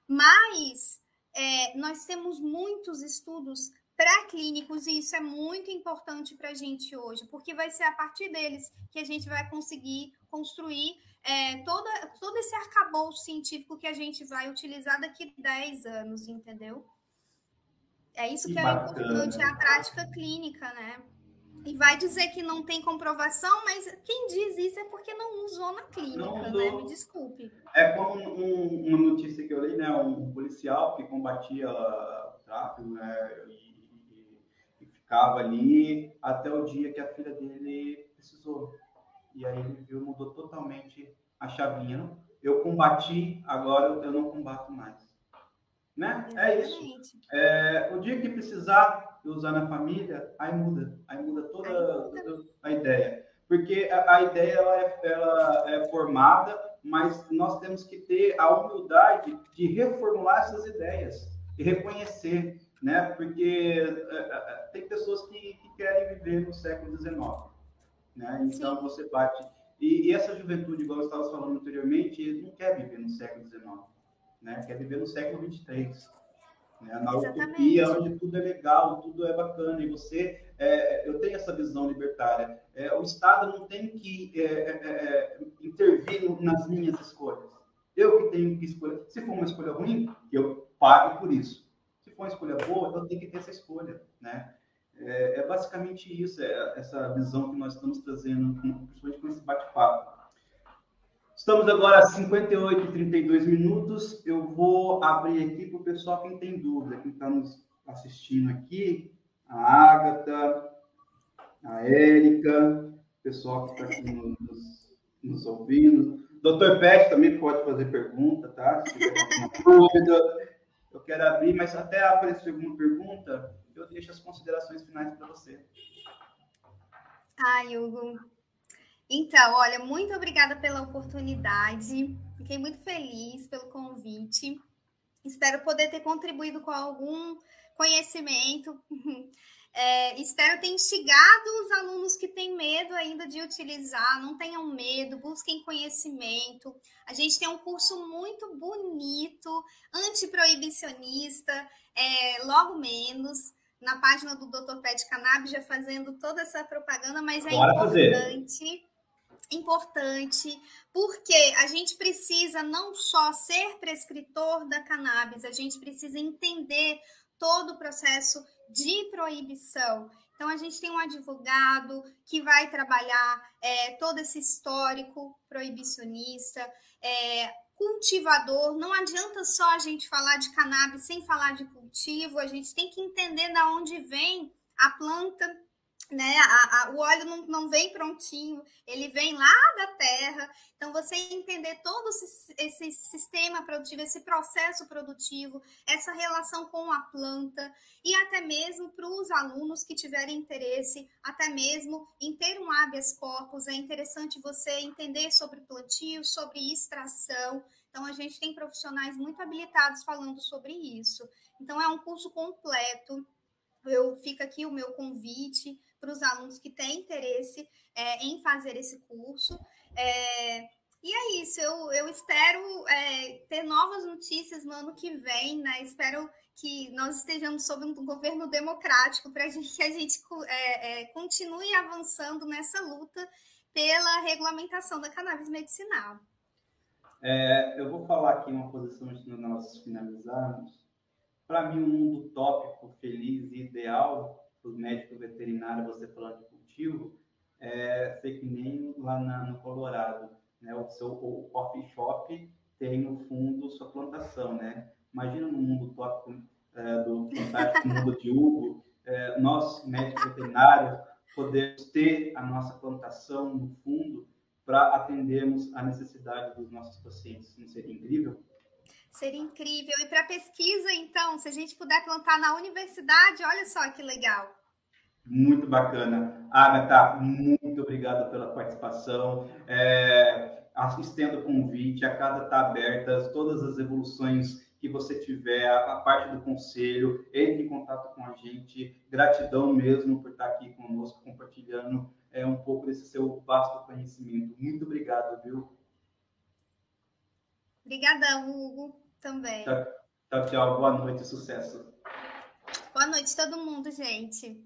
mas é, nós temos muitos estudos pré-clínicos, e isso é muito importante para a gente hoje, porque vai ser a partir deles que a gente vai conseguir construir é, toda, todo esse arcabouço científico que a gente vai utilizar daqui a 10 anos, entendeu? É isso que, que é importante, a prática clínica, né? E vai dizer que não tem comprovação, mas quem diz isso é porque não usou na clínica, não né? usou. né? Me desculpe. É como um, uma notícia que eu li, né? Um policial que combatia o tráfico, né? E, e, ficava ali até o dia que a filha dele precisou. E aí ele viu, mudou totalmente a chavinha. Eu combati, agora eu não combato mais. Né? É isso. É, o dia que precisar usar na família, aí muda, aí muda toda, toda a ideia. Porque a, a ideia ela é, ela é formada, mas nós temos que ter a humildade de reformular essas ideias e reconhecer, né? Porque é, é, é tem pessoas que, que, querem viver no século XIX, né? Então Sim. você bate e, e, essa juventude, igual eu estava falando anteriormente, não quer viver no século XIX, né? Quer viver no século 23 né? Na Exatamente. utopia, onde tudo é legal, tudo é bacana, e você, é, eu tenho essa visão libertária, é, o Estado não tem que é, é, é intervir nas minhas escolhas. Eu que tenho que escolher. Se for uma escolha ruim, eu pago por isso. Se for uma escolha boa, eu tenho que ter essa escolha, né? É, é basicamente isso, é essa visão que nós estamos trazendo, principalmente com esse bate-papo. Estamos agora a 58 e 32 minutos. Eu vou abrir aqui para o pessoal quem tem dúvida, quem está nos assistindo aqui, a Ágata, a Érica, o pessoal que está aqui nos, nos ouvindo. Doutor Pet também pode fazer pergunta, tá? Se tiver alguma dúvida. Eu quero abrir, mas até aparecer alguma pergunta, eu deixo as considerações finais para você. Ai, Hugo, então, olha, muito obrigada pela oportunidade. Fiquei muito feliz pelo convite. Espero poder ter contribuído com algum conhecimento. É, espero ter instigado os alunos que têm medo ainda de utilizar. Não tenham medo, busquem conhecimento. A gente tem um curso muito bonito, antiproibicionista, é, logo menos na página do Dr. Pet Cannabis, já fazendo toda essa propaganda, mas é Bora importante. Fazer importante, porque a gente precisa não só ser prescritor da cannabis, a gente precisa entender todo o processo de proibição. Então, a gente tem um advogado que vai trabalhar é, todo esse histórico proibicionista, é, cultivador. Não adianta só a gente falar de cannabis sem falar de cultivo, a gente tem que entender de onde vem a planta né? A, a, o óleo não, não vem prontinho, ele vem lá da terra. Então, você entender todo esse, esse sistema produtivo, esse processo produtivo, essa relação com a planta, e até mesmo para os alunos que tiverem interesse, até mesmo em ter um habeas corpus, é interessante você entender sobre plantio, sobre extração. Então, a gente tem profissionais muito habilitados falando sobre isso. Então, é um curso completo. Eu fico aqui o meu convite para os alunos que têm interesse é, em fazer esse curso. É, e é isso, eu, eu espero é, ter novas notícias no ano que vem, né? Espero que nós estejamos sob um governo democrático para que a gente é, é, continue avançando nessa luta pela regulamentação da cannabis medicinal. É, eu vou falar aqui uma posição antes de nós finalizarmos. Para mim, um mundo utópico, feliz e ideal para os médicos veterinários, você falando de cultivo, é ser que nem lá na, no Colorado, né? O seu o coffee shop tem no fundo sua plantação, né? Imagina no mundo tópico é, do fantástico mundo de Hugo, é, nós médicos veterinários podemos ter a nossa plantação no fundo para atendermos a necessidade dos nossos pacientes. Não seria incrível? Seria incrível. E para pesquisa, então, se a gente puder plantar na universidade, olha só que legal. Muito bacana. Agatha, muito obrigado pela participação. É, estendo o convite, a casa está aberta, todas as evoluções que você tiver, a, parte do conselho, entre em contato com a gente. Gratidão mesmo por estar aqui conosco, compartilhando é, um pouco desse seu vasto conhecimento. Muito obrigado, viu? Obrigadão, Hugo, também. Tchau, tchau. Boa noite, sucesso. Boa noite, todo mundo, gente.